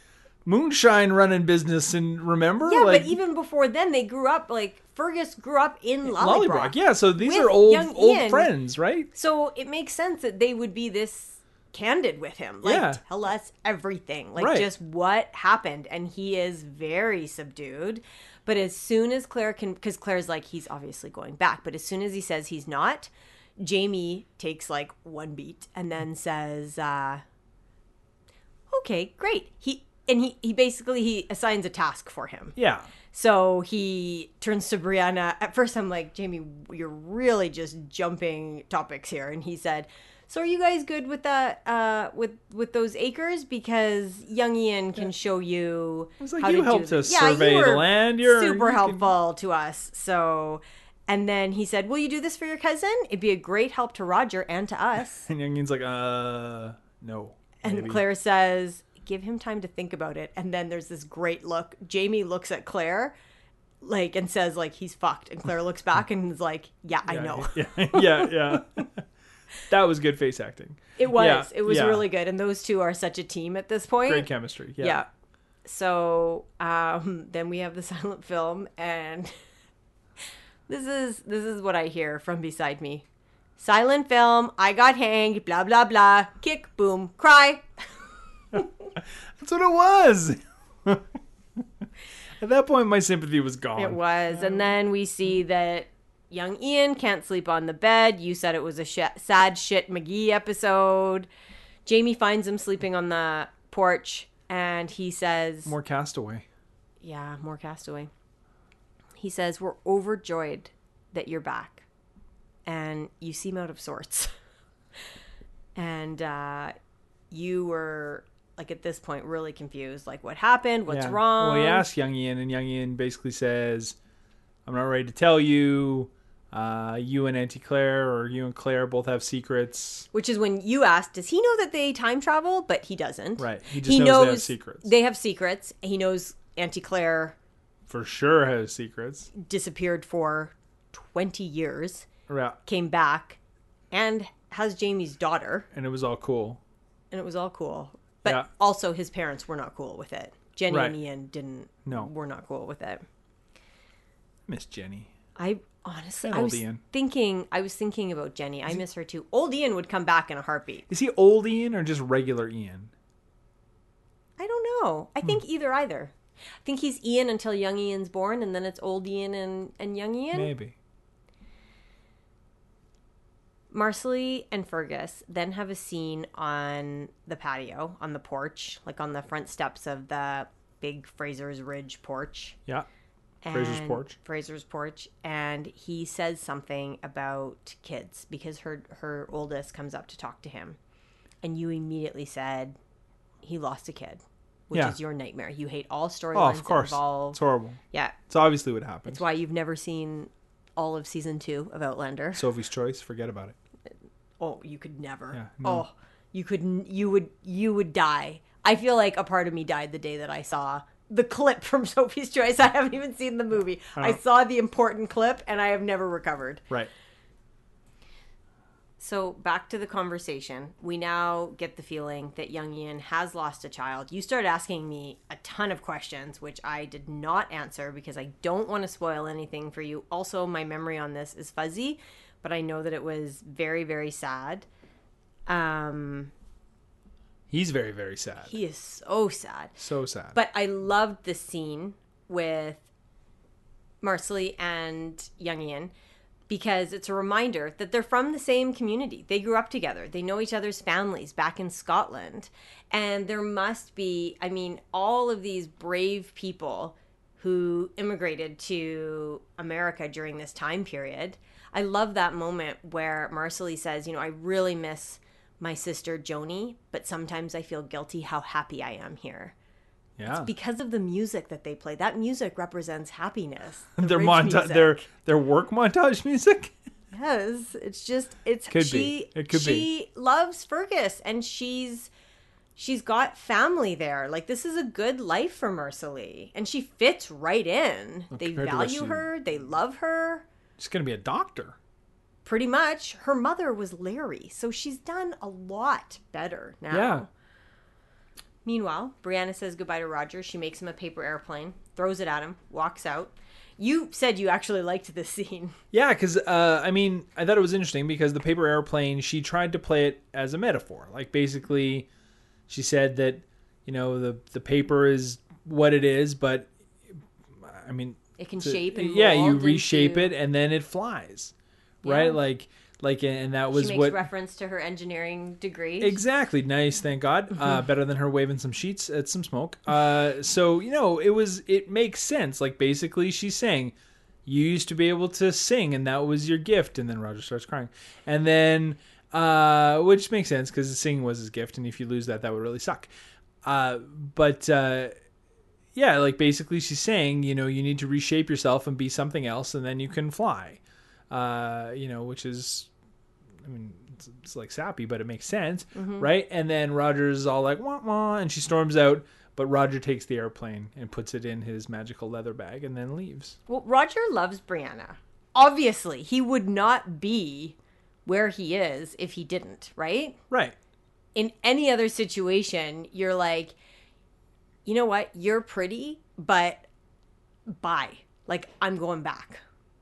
moonshine running business. And remember, yeah like but even before then they grew up like fergus grew up in lallybroch, Lallybroch. Yeah, so these are old old Ian. friends, right? so it makes sense that they would be this candid with him like Yeah. tell us everything like Right. just what happened and he is very subdued but as soon as claire can because claire's like he's obviously going back but as soon as he says he's not jamie takes like one beat and then says uh okay great he and he, he basically he assigns a task for him Yeah. so he turns to Brianna. At first, I'm like, Jamie, you're really just jumping topics here. And he said, "So are you guys good with that? Uh, with with those acres? Because young Ian can show you was like, how you to helped do us this." Yeah, you survey the land. You're- super you can- helpful to us. So." And then he said, "Will you do this for your cousin? It'd be a great help to Roger and to us." And Young Ian's like, uh, no. And maybe. Claire says, "Give him time to think about it." And then there's this great look. Jamie looks at Claire, like, and says, "Like he's fucked." And Claire looks back and is like, "Yeah, I know." Yeah, yeah, yeah. that was good face acting. It was. Yeah, it was yeah. really good. And those two are such a team at this point. Great chemistry. Yeah. yeah. So um, then we have the silent film, and this is this is what I hear from beside me. Silent film. I got hanged. Blah blah blah. Kick. Boom. Cry. That's what it was. At that point, my sympathy was gone. It was. And then we see that young Ian can't sleep on the bed. You said it was a sh- sad shit McGee episode. Jamie finds him sleeping on the porch and he says, More castaway. Yeah, more castaway. He says, We're overjoyed that you're back. And you seem out of sorts. and uh, you were, like, at this point, really confused. Like, what happened? What's Yeah. wrong? Well, he asked Young Ian, and Young Ian basically says, "I'm not ready to tell you. Uh, you and Auntie Claire, or you and Claire, both have secrets. Which is when you asked, does he know that they time travel? But he doesn't. Right. He just knows they have secrets. They have secrets. He knows Auntie Claire For sure, has secrets. disappeared for 20 years, Yeah. came back, and has Jamie's daughter, And it was all cool. and it was all cool. But Yeah. also, his parents were not cool with it. Jenny Right. and Ian didn't. No. were not cool with it. Miss Jenny. I honestly, That I old was Ian. thinking, I was thinking about Jenny. I miss her too. Old Ian would come back in a heartbeat. Is he old Ian or just regular Ian? I don't know. I Hmm. think either either. I think he's Ian until young Ian's born, and then it's old Ian and, and young Ian. Maybe. Marsali and Fergus then have a scene on the patio, on the porch, like on the front steps of the big Fraser's Ridge porch. Yeah. Fraser's porch. Fraser's porch, and he says something about kids because her her oldest comes up to talk to him, and you immediately said he lost a kid, which Yeah. is your nightmare. You hate all storylines. Oh, of course. involve It's horrible. yeah. It's obviously what happened. That's why you've never seen all of season two of Outlander. Sophie's Choice. Forget about it. Oh, you could never. Yeah, no. Oh, you could. n- You would. You would die. I feel like a part of me died the day that I saw the clip from Sophie's Choice. I haven't even seen the movie. I Oh. saw the important clip and I have never recovered. Right. So back to the conversation. We now get the feeling that Young Ian has lost a child. You started asking me a ton of questions, which I did not answer because I don't want to spoil anything for you. Also, my memory on this is fuzzy, but I know that it was very, very sad. Um, He's very very sad. he is so sad. so sad. But I loved the scene with Marsali and Young Ian because it's a reminder that they're from the same community. They grew up together. They know each other's families back in Scotland. And there must be, I mean, all of these brave people who immigrated to America during this time period. I love that moment where Marsali says, you know, I really miss my sister Joni, but sometimes I feel guilty how happy I am here yeah. because of the music that they play. That music represents happiness. The their montage their their work montage music. yes, it's just it's Could she be. It could be. she loves Fergus and she's she's got family there. Like this is a good life for Marsali, and she fits right in. they to what value she- her. They love her. She's gonna be a doctor. Pretty much, her mother was Larry, so she's done a lot better now. Yeah. Meanwhile, Brianna says goodbye to Roger. She makes him a paper airplane, throws it at him, walks out. You said you actually liked this scene. Yeah, because uh, I mean, I thought it was interesting because the paper airplane. She tried to play it as a metaphor. Like basically, she said that you know the the paper is what it is, but I mean, It can to- shape and yeah, you reshape into- it and then it flies, right? Like like and that She was makes what reference to her engineering degree. Exactly. Nice. Thank God. Mm-hmm. Uh, better than her waving some sheets at some smoke. Uh, so you know, it was. It makes sense. Like basically, she's saying, you used to be able to sing, and that was your gift. And then Roger starts crying, and then uh, which makes sense because singing was his gift, and if you lose that, that would really suck. Uh, but uh, yeah, like basically, she's saying, you know, you need to reshape yourself and be something else, and then you can fly. Uh, you know, which is I mean, it's, it's like sappy, but it makes sense, Mm-hmm. right? And then Roger's all like, wah, wah, and she storms out. But Roger takes the airplane and puts it in his magical leather bag and then leaves. Well, Roger loves Brianna. Obviously, he would not be where he is if he didn't, right? Right. in any other situation, you're like, you know what? You're pretty, but bye. Like, I'm going back.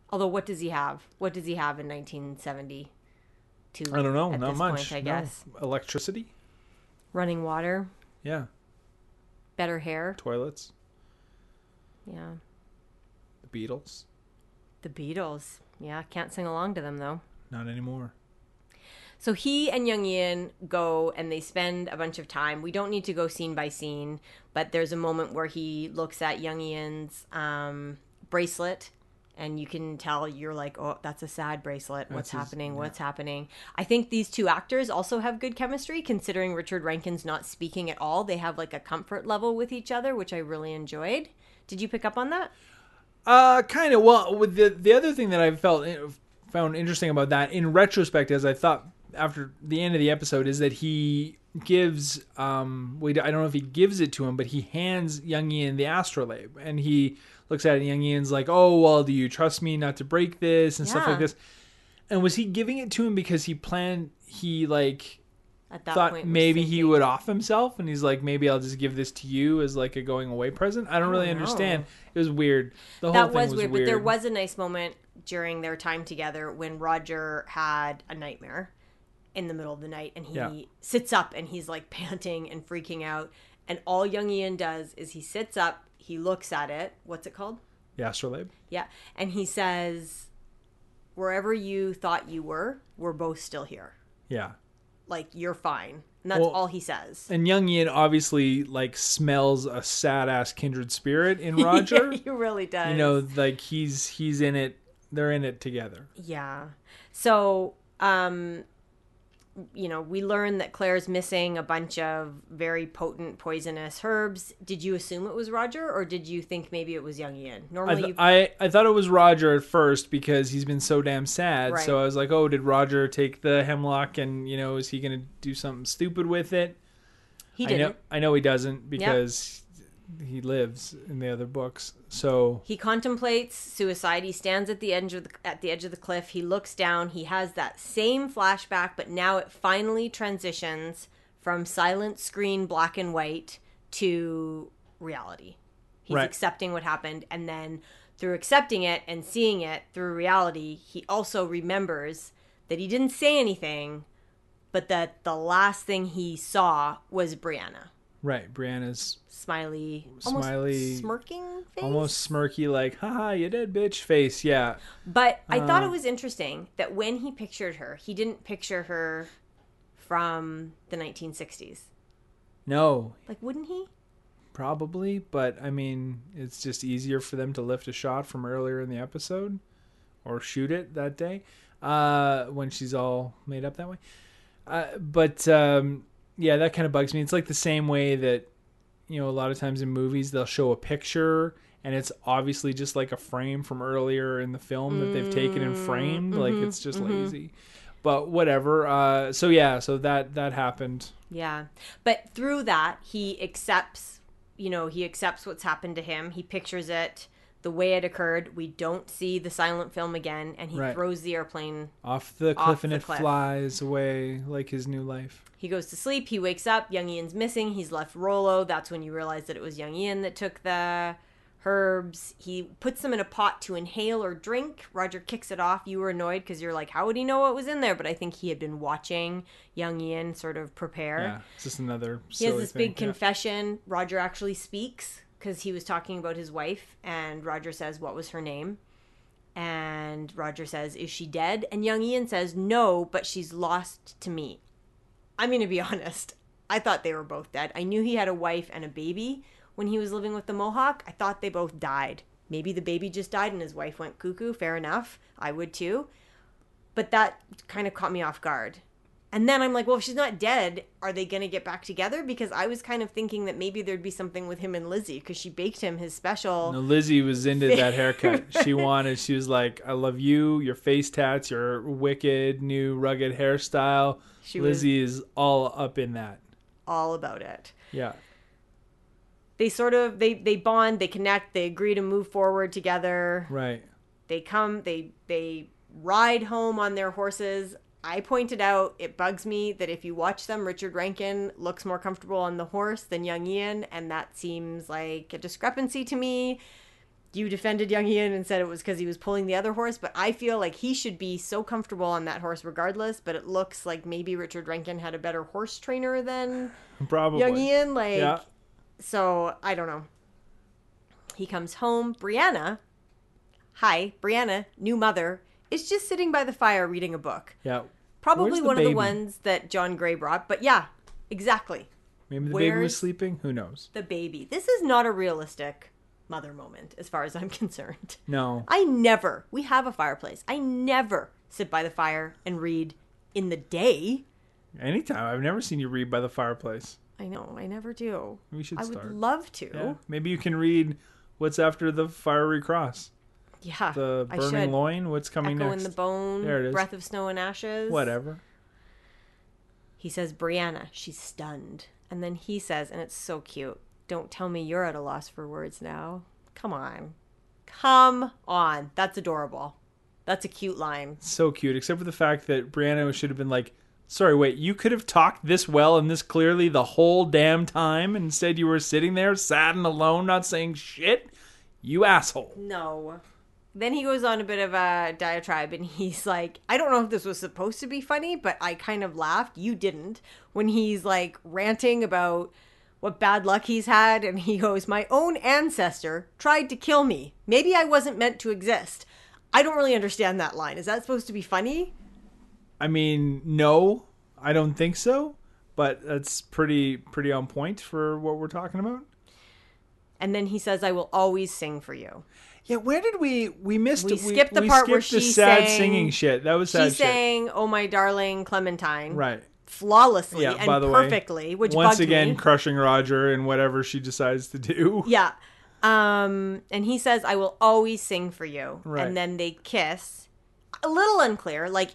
Although, what does he have? What does he have in 1972? I don't know. Not much. Point, I No. guess. Electricity. Running water, Yeah. better hair. Toilets. Yeah. The Beatles. The Beatles. Yeah, can't sing along to them though. Not anymore. So he and Young Ian go and they spend a bunch of time. We don't need to go scene by scene, but there's a moment where he looks at Young Ian's um, bracelet, and you can tell you're like, oh, that's a sad bracelet. What's That's his- happening? What's happening? I think these two actors also have good chemistry, considering Richard Rankin's not speaking at all. They have like a comfort level with each other, which I really enjoyed. Did you pick up on that? Uh, kind of. Well, with the the other thing that I felt eh, found interesting about that, in retrospect, as I thought after the end of the episode, is that he gives um, we I don't know if he gives it to him, but he hands Young Ian the astrolabe, and he looks at it. and Young Ian's like, "Oh, well, do you trust me not to break this and stuff like this?" And was he giving it to him because he planned he like At that thought point, maybe he would off himself and he's like maybe I'll just give this to you as like a going away present. I don't really don't understand. It was weird. The whole that thing was, was weird, but there was a nice moment during their time together when Roger had a nightmare in the middle of the night and he Yeah. sits up and he's like panting and freaking out and all young Ian does is he sits up he looks at it what's it called the astrolabe. yeah and he says wherever you thought you were we're both still here Yeah. like you're fine and that's Well- all he says And Young Ian obviously like smells a sad ass kindred spirit in Roger. he really does you know, like he's he's in it. They're in it together. Yeah. So, um, you know, we learned that Claire's missing a bunch of very potent poisonous herbs. Did you assume it was Roger, or did you think maybe it was Young Ian? I, Normally, th- you, I I thought it was Roger at first because he's been so damn sad. Right. So I was like, oh, did Roger take the hemlock and you know is he gonna do something stupid with it? he didn't. know I know he doesn't because he lives in the other books. So He contemplates suicide. He stands at the edge of the, at the edge of the cliff. He looks down. He has that same flashback, but now it finally transitions from silent screen black and white to reality. He's Right. accepting what happened and then through accepting it and seeing it through reality, he also remembers that he didn't say anything, but that the last thing he saw was Brianna. Right, Brianna's Smiley, Smiley- smirking face. almost smirky, like "haha, you dead bitch" face. Yeah, But I thought it was interesting that when he pictured her, he didn't picture her from the 1960s. no, Like, wouldn't he? probably, but I mean, it's just easier for them to lift a shot from earlier in the episode or shoot it that day uh, when she's all made up that way. Uh, but um, yeah, that kind of bugs me. It's like the same way that you know a lot of times in movies they'll show a picture and it's obviously just like a frame from earlier in the film that they've taken and framed. Mm, like mm-hmm, it's just mm-hmm. lazy. But whatever. Uh, so yeah, so that that happened. Yeah. But through that, he accepts, you know, he accepts what's happened to him. He pictures it the way it occurred. We don't see the silent film again, and he Right. throws the airplane. Off the cliff Off and the it cliff. flies away like his new life. He goes to sleep. He wakes up. Young Ian's missing. He's left Rollo. That's when you realize that it was young Ian that took the herbs. He puts them in a pot to inhale or drink. Roger kicks it off. You were annoyed because you're like, how would he know what was in there? But I think he had been watching young Ian sort of prepare. Yeah, it's just another. He has this thing. big Yeah. confession. Roger actually speaks because he was talking about his wife, and Roger says, What was her name? And Roger says, Is she dead? And young Ian says, No, but she's lost to me. I'm going to be honest. I thought they were both dead. I knew he had a wife and a baby when he was living with the Mohawk. I thought they both died. Maybe the baby just died and his wife went cuckoo. Fair enough. I would too. But that kind of caught me off guard. And then I'm like, well, if she's not dead, are they going to get back together? Because I was kind of thinking that maybe there'd be something with him and Lizzie because she baked him his special. No, Lizzie was into that haircut. She wanted. She was like, "I love you, your face tats, your wicked new rugged hairstyle." She Lizzie is all up in that. all about it. Yeah, They sort of they they bond, they connect, they agree to move forward together. right. They come, they they ride home on their horses. I pointed out it bugs me that if you watch them, Richard Rankin looks more comfortable on the horse than young Ian, and that seems like a discrepancy to me. You defended young Ian and said it was because he was pulling the other horse, but I feel like he should be so comfortable on that horse regardless. But it looks like maybe Richard Rankin had a better horse trainer than Probably. young Ian. Like, Yeah. so I don't know. He comes home. Brianna, hi, Brianna, new mother, is just sitting by the fire reading a book. Yeah. Probably Where's the one of baby? the ones that John Grey brought, but yeah, exactly. Maybe the baby was sleeping. Who knows? The baby. This is not a realistic mother moment, as far as I'm concerned. No. I never, we have a fireplace. I never sit by the fire and read in the day. Anytime. I've never seen you read by the fireplace. I know, I never do. We should I start. would love to. Yeah. Maybe you can read what's after the fiery cross. Yeah, The burning loin. What's coming Echo next? in the bone, There it is. breath of snow and ashes. Whatever. He says, Brianna, she's stunned. And then he says, and it's so cute, don't tell me you're at a loss for words now. Come on. Come on. That's adorable. That's a cute line. so cute, except for the fact that Brianna should have been like, "Sorry, wait, you could have talked this well and this clearly the whole damn time. and Instead, you were sitting there, sad and alone, not saying shit. You asshole." No. Then he goes on a bit of a diatribe and he's like, I don't know if this was supposed to be funny, but I kind of laughed. You didn't. When he's like ranting about what bad luck he's had and he goes, My own ancestor tried to kill me. Maybe I wasn't meant to exist. I don't really understand that line. Is that supposed to be funny? I mean, no, I don't think so, but that's pretty pretty on point for what we're talking about. And then he says, I will always sing for you. Yeah, where did we we missed? We skipped the part where skipped the she sad sang- singing shit. That was sad She shit. Oh my darling Clementine. right. Flawlessly Yeah. and the way, perfectly, which once again me. crushing Roger and whatever she decides to do. Yeah. Um, and he says, I will always sing for you. Right. And then they kiss. A little unclear. Like,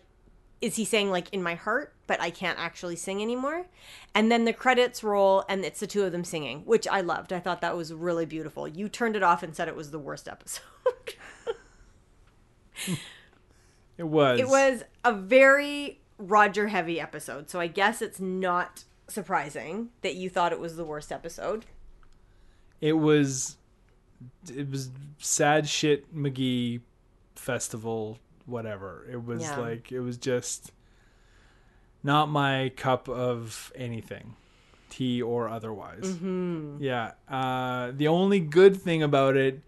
is he saying like in my heart, but I can't actually sing anymore? And then the credits roll and it's the two of them singing, which I loved. I thought that was really beautiful. You turned it off and said it was the worst episode. It was. it was a very Roger heavy episode. So I guess it's not surprising that you thought it was the worst episode. It was. It was sad shit McGee festival, whatever. It was Yeah. like it was just not my cup of anything, tea or otherwise. Mm-hmm. Yeah. Uh, the only good thing about it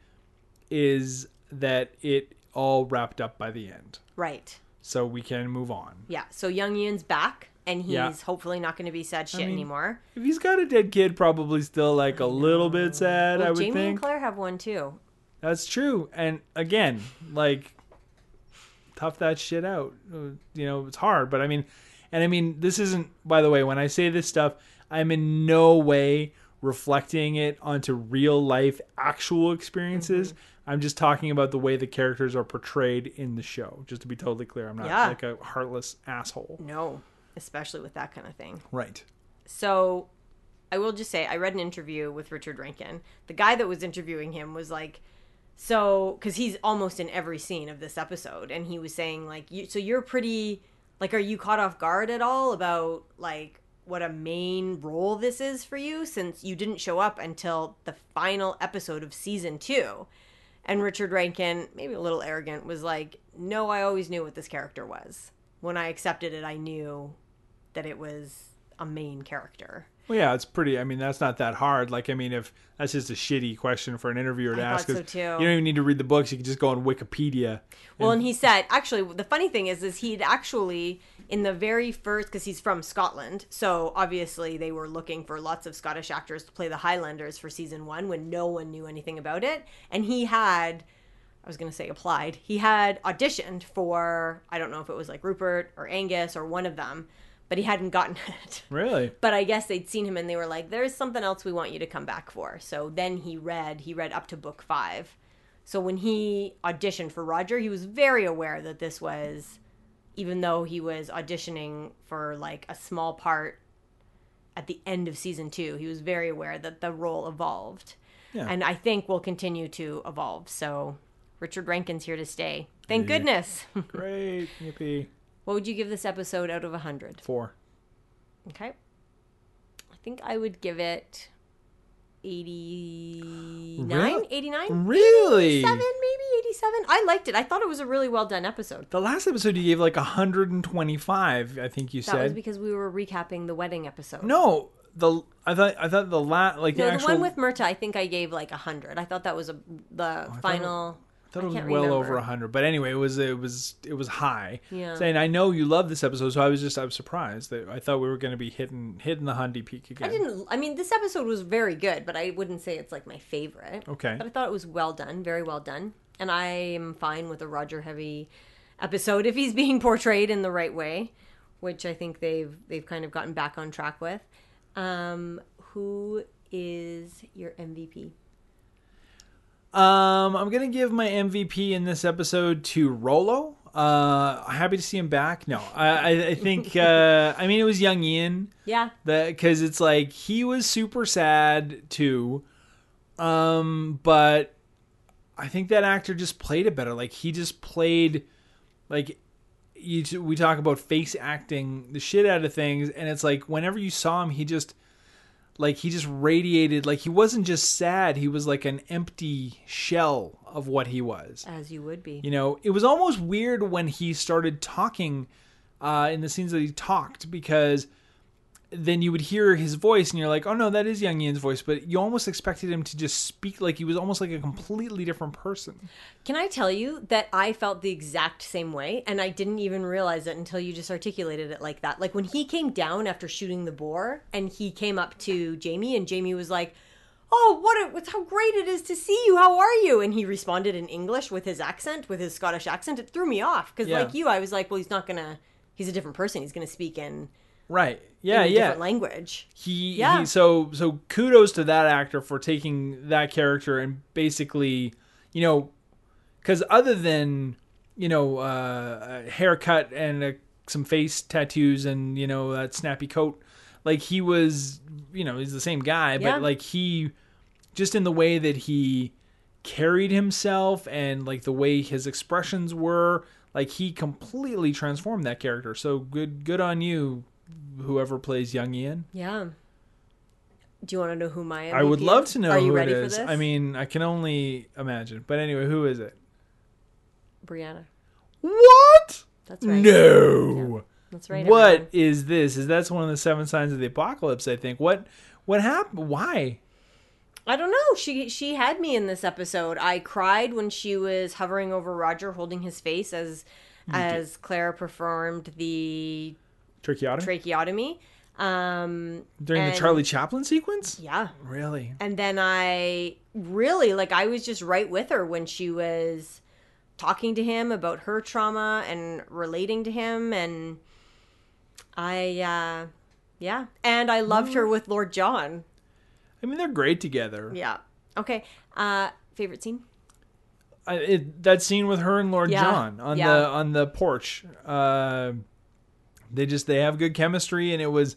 is that it all wrapped up by the end, Right. so we can move on. Yeah. So Young Ian's back and he's Yeah. hopefully not going to be sad shit mean, anymore. If he's got a dead kid, probably still like a little bit sad. Well, I would Jamie and think Claire have one too. that's true. And again, like tough that shit out. Uh, You know, it's hard, but I mean, and I mean, this isn't. By the way, when I say this stuff, I'm in no way reflecting it onto real life, actual experiences. Mm-hmm. I'm just talking about the way the characters are portrayed in the show. Just to be totally clear, I'm not Yeah. like a heartless asshole. No, especially with that kind of thing. Right. So I will just say I read an interview with Richard Rankin. The guy that was interviewing him was like, so because he's almost in every scene of this episode, and he was saying like, you, so you're pretty like, are you caught off guard at all about like what a main role this is for you since you didn't show up until the final episode of season two? And Richard Rankin, maybe a little arrogant, was like, no, I always knew what this character was. When I accepted it, I knew that it was a main character. Well, yeah, it's pretty. I mean, that's not that hard. Like, I mean, if that's just a shitty question for an interviewer to I ask, so too. you don't even need to read the books. You can just go on Wikipedia. Well, and he said, actually, the funny thing is, is he'd actually in the very first, because he's from Scotland, so obviously they were looking for lots of Scottish actors to play the Highlanders for season one when no one knew anything about it, and he had. I was going to say applied. He had auditioned for, I don't know if it was like Rupert or Angus or one of them, but he hadn't gotten it. Really? but I guess they'd seen him and they were like, "There's something else we want you to come back for." So then he read. He read up to book five. So when he auditioned for Roger, he was very aware that this was, even though he was auditioning for like a small part at the end of season two, he was very aware that the role evolved, Yeah. and I think will continue to evolve. So Richard Rankin's here to stay. Thank goodness. Great. Yippee. What would you give this episode out of a hundred? Four. Okay. I think I would give it 89, Really? 89, Really? 87, maybe 87. I liked it. I thought it was a really well done episode. The last episode you gave like 125, I think you said. That was because we were recapping the wedding episode. no, the I thought I thought the last like No, the the one with Murtagh, I think I gave like a 100. I thought that was a the oh, final. Thought it was well remember. over 100. But anyway, it was it was it was high. Yeah. Saying I know you love this episode, so I was just I was surprised that I thought we were going to be hitting hitting the Hundy peak again. I didn't. I mean, this episode was very good, but I wouldn't say it's like my favorite. Okay. But I thought it was well done, very well done, and I am fine with a Roger Heavy episode if he's being portrayed in the right way, which I think they've they've kind of gotten back on track with. Um, who is your MVP? Um, I'm gonna give my MVP in this episode to Rollo. Uh, happy to see him back. No, I, I, think. Uh, I mean, it was young Ian. Yeah, that because it's like he was super sad too. Um, but I think that actor just played it better. Like he just played like you. We talk about face acting the shit out of things, and it's like whenever you saw him, he just like he just radiated like he wasn't just sad he was like an empty shell of what he was as you would be. you know it was almost weird when he started talking uh in the scenes that he talked because then you would hear his voice and you're like oh no that is young Ian's voice but you almost expected him to just speak like he was almost like a completely different person Can I tell you that I felt the exact same way and I didn't even realize it until you just articulated it like that. Like when he came down after shooting the boar and he came up to Jamie and Jamie was like, "Oh, what a, what- how great it is to see you. How are you?" And he responded in English with his accent, with his Scottish accent. It threw me off cuz Yeah. like you I was like, "Well, he's not going to he's a different person. He's going to speak in, right yeah yeah different language." he, Yeah. he so so kudos to that actor for taking that character and basically you know because other than you know uh, a haircut and a some face tattoos and you know that snappy coat. Like he was, you know, he's the same guy, Yeah. but like he, just in the way that he carried himself and like the way his expressions were, like he completely transformed that character. So good, good on you, whoever plays young Ian. Yeah. Do you want to know who my MVP I would love is? to know Are who it this? I mean, I can only imagine. But anyway, who is it? Brianna. What? That's right. No. That's right. What everyone. is this? Is that's one of the seven signs of the apocalypse? I think. What? What happened? Why? I don't know. She she had me in this episode. I cried when she was hovering over Roger, holding his face as as Claire performed the Tracheotomy tracheotomy. Um, during the Charlie Chaplin sequence? yeah. Really? And then I really like I was just right with her when she was talking to him about her trauma and relating to him and I uh yeah. And I loved her with Lord John. I mean, they're great together. Yeah. Okay. Uh favorite scene? I, it, that scene with her and Lord Yeah. John on Yeah. the on the porch. Uh, they just they have good chemistry, and it was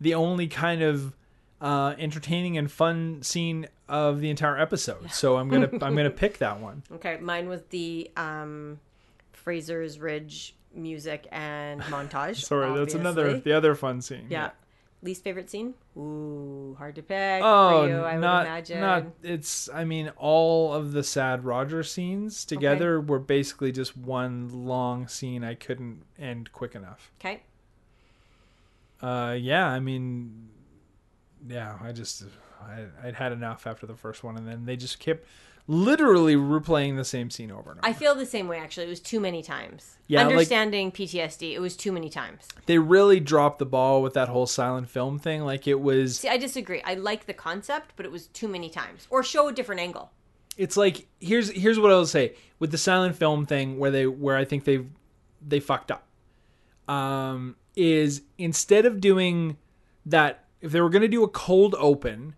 the only kind of uh, entertaining and fun scene of the entire episode. So I'm gonna I'm gonna pick that one. Okay, mine was the um Fraser's Ridge music and montage. Sorry, that's another the other fun scene. Yeah. Least favorite scene? Ooh, hard to pick Oh, for you, I not would imagine. not. It's. I mean, all of the sad Roger scenes together were basically just one long scene. I couldn't end quick enough. Okay. Uh, yeah. I mean, yeah. I just I, I'd had enough after the first one, and then they just kept literally replaying the same scene over and over. I feel the same way actually. It was too many times. Yeah, like- Understanding PTSD, it was too many times. they really dropped the ball with that whole silent film thing. Like it was. See, I disagree. I like the concept, but it was too many times. Or show a different angle. it's like here's here's what I'll say with the silent film thing where they where I think they they fucked up um is instead of doing that if they were going to do a cold open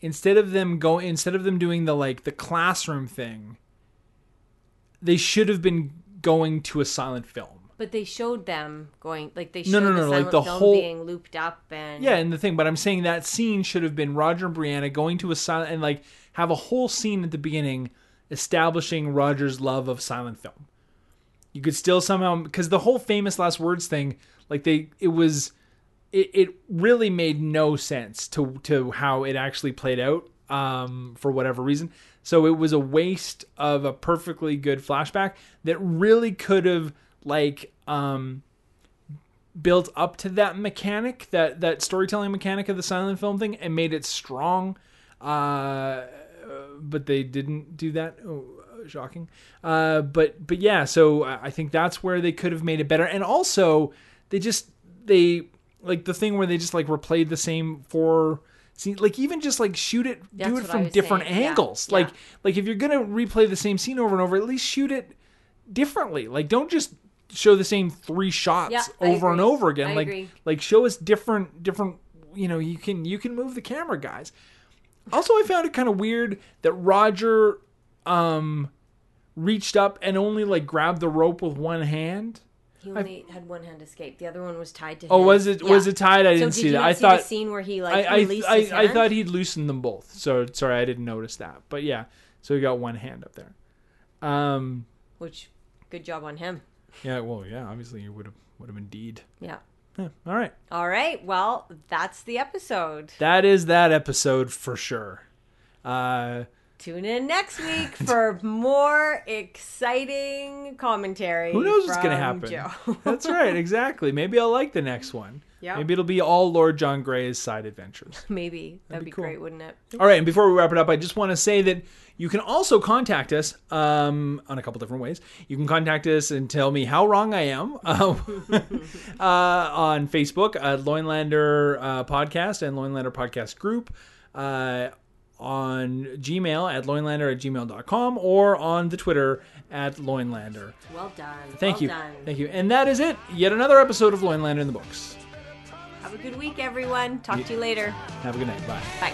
instead of them go instead of them doing the like the classroom thing they should have been going to a silent film But they showed them going like they showed No, no, the no, like the whole- being looped up and Yeah, and the thing, but I'm saying that scene should have been Roger and Brianna going to a silent and like have a whole scene at the beginning establishing Roger's love of silent film. You could still somehow because the whole famous last words thing, like they, it was, it, it really made no sense to to how it actually played out um, for whatever reason. So it was a waste of a perfectly good flashback that really could have like um, built up to that mechanic, that that storytelling mechanic of the silent film thing, and made it strong. Uh, but they didn't do that. Shocking. Uh, but but yeah, so I think that's where they could have made it better. And also, they just they like the thing where they just like replayed the same four. See, like even just like shoot it, That's do it from different saying. Angles. yeah. Like like if you're gonna replay the same scene over and over, at least shoot it differently. Like don't just show the same three shots Yeah, over and over again. I like agree. like show us different different you know, you can you can move the camera, guys. Also, I found it kind of weird that Roger um reached up and only like grabbed the rope with one hand. He only had one hand escape. The other one was tied to. Oh, his. was it was it tied? I So didn't did see that. I see thought the scene where he like I I, released I, I hand? thought he'd loosened them both. So sorry, I didn't notice that. But yeah, so he got one hand up there. Um, Which, good job on him. yeah, well, yeah, obviously you would have would have indeed. Yeah. Yeah, all right, All right. Well, that's the episode. that is that episode for sure. Uh, Tune in next week for more exciting commentary. Who knows what's gonna from happen? That's right, exactly. Maybe I'll like the next one. Yeah. Maybe it'll be all Lord John Grey's side adventures. Maybe that'd, be be, cool. great, wouldn't it? All right, and before we wrap it up, I just want to say that you can also contact us um, on a couple different ways. You can contact us and tell me how wrong I am uh, uh, on Facebook at Loinlander uh, Podcast and Loinlander Podcast Group on Gmail at loinlander at gmail.com or on the Twitter at loinlander. Well done. Thank well you. Done. Thank you. And that is it. Yet another episode of Loinlander in the Books. Have a good week, everyone. Talk yeah. to you later. Have a good night. Bye. Bye.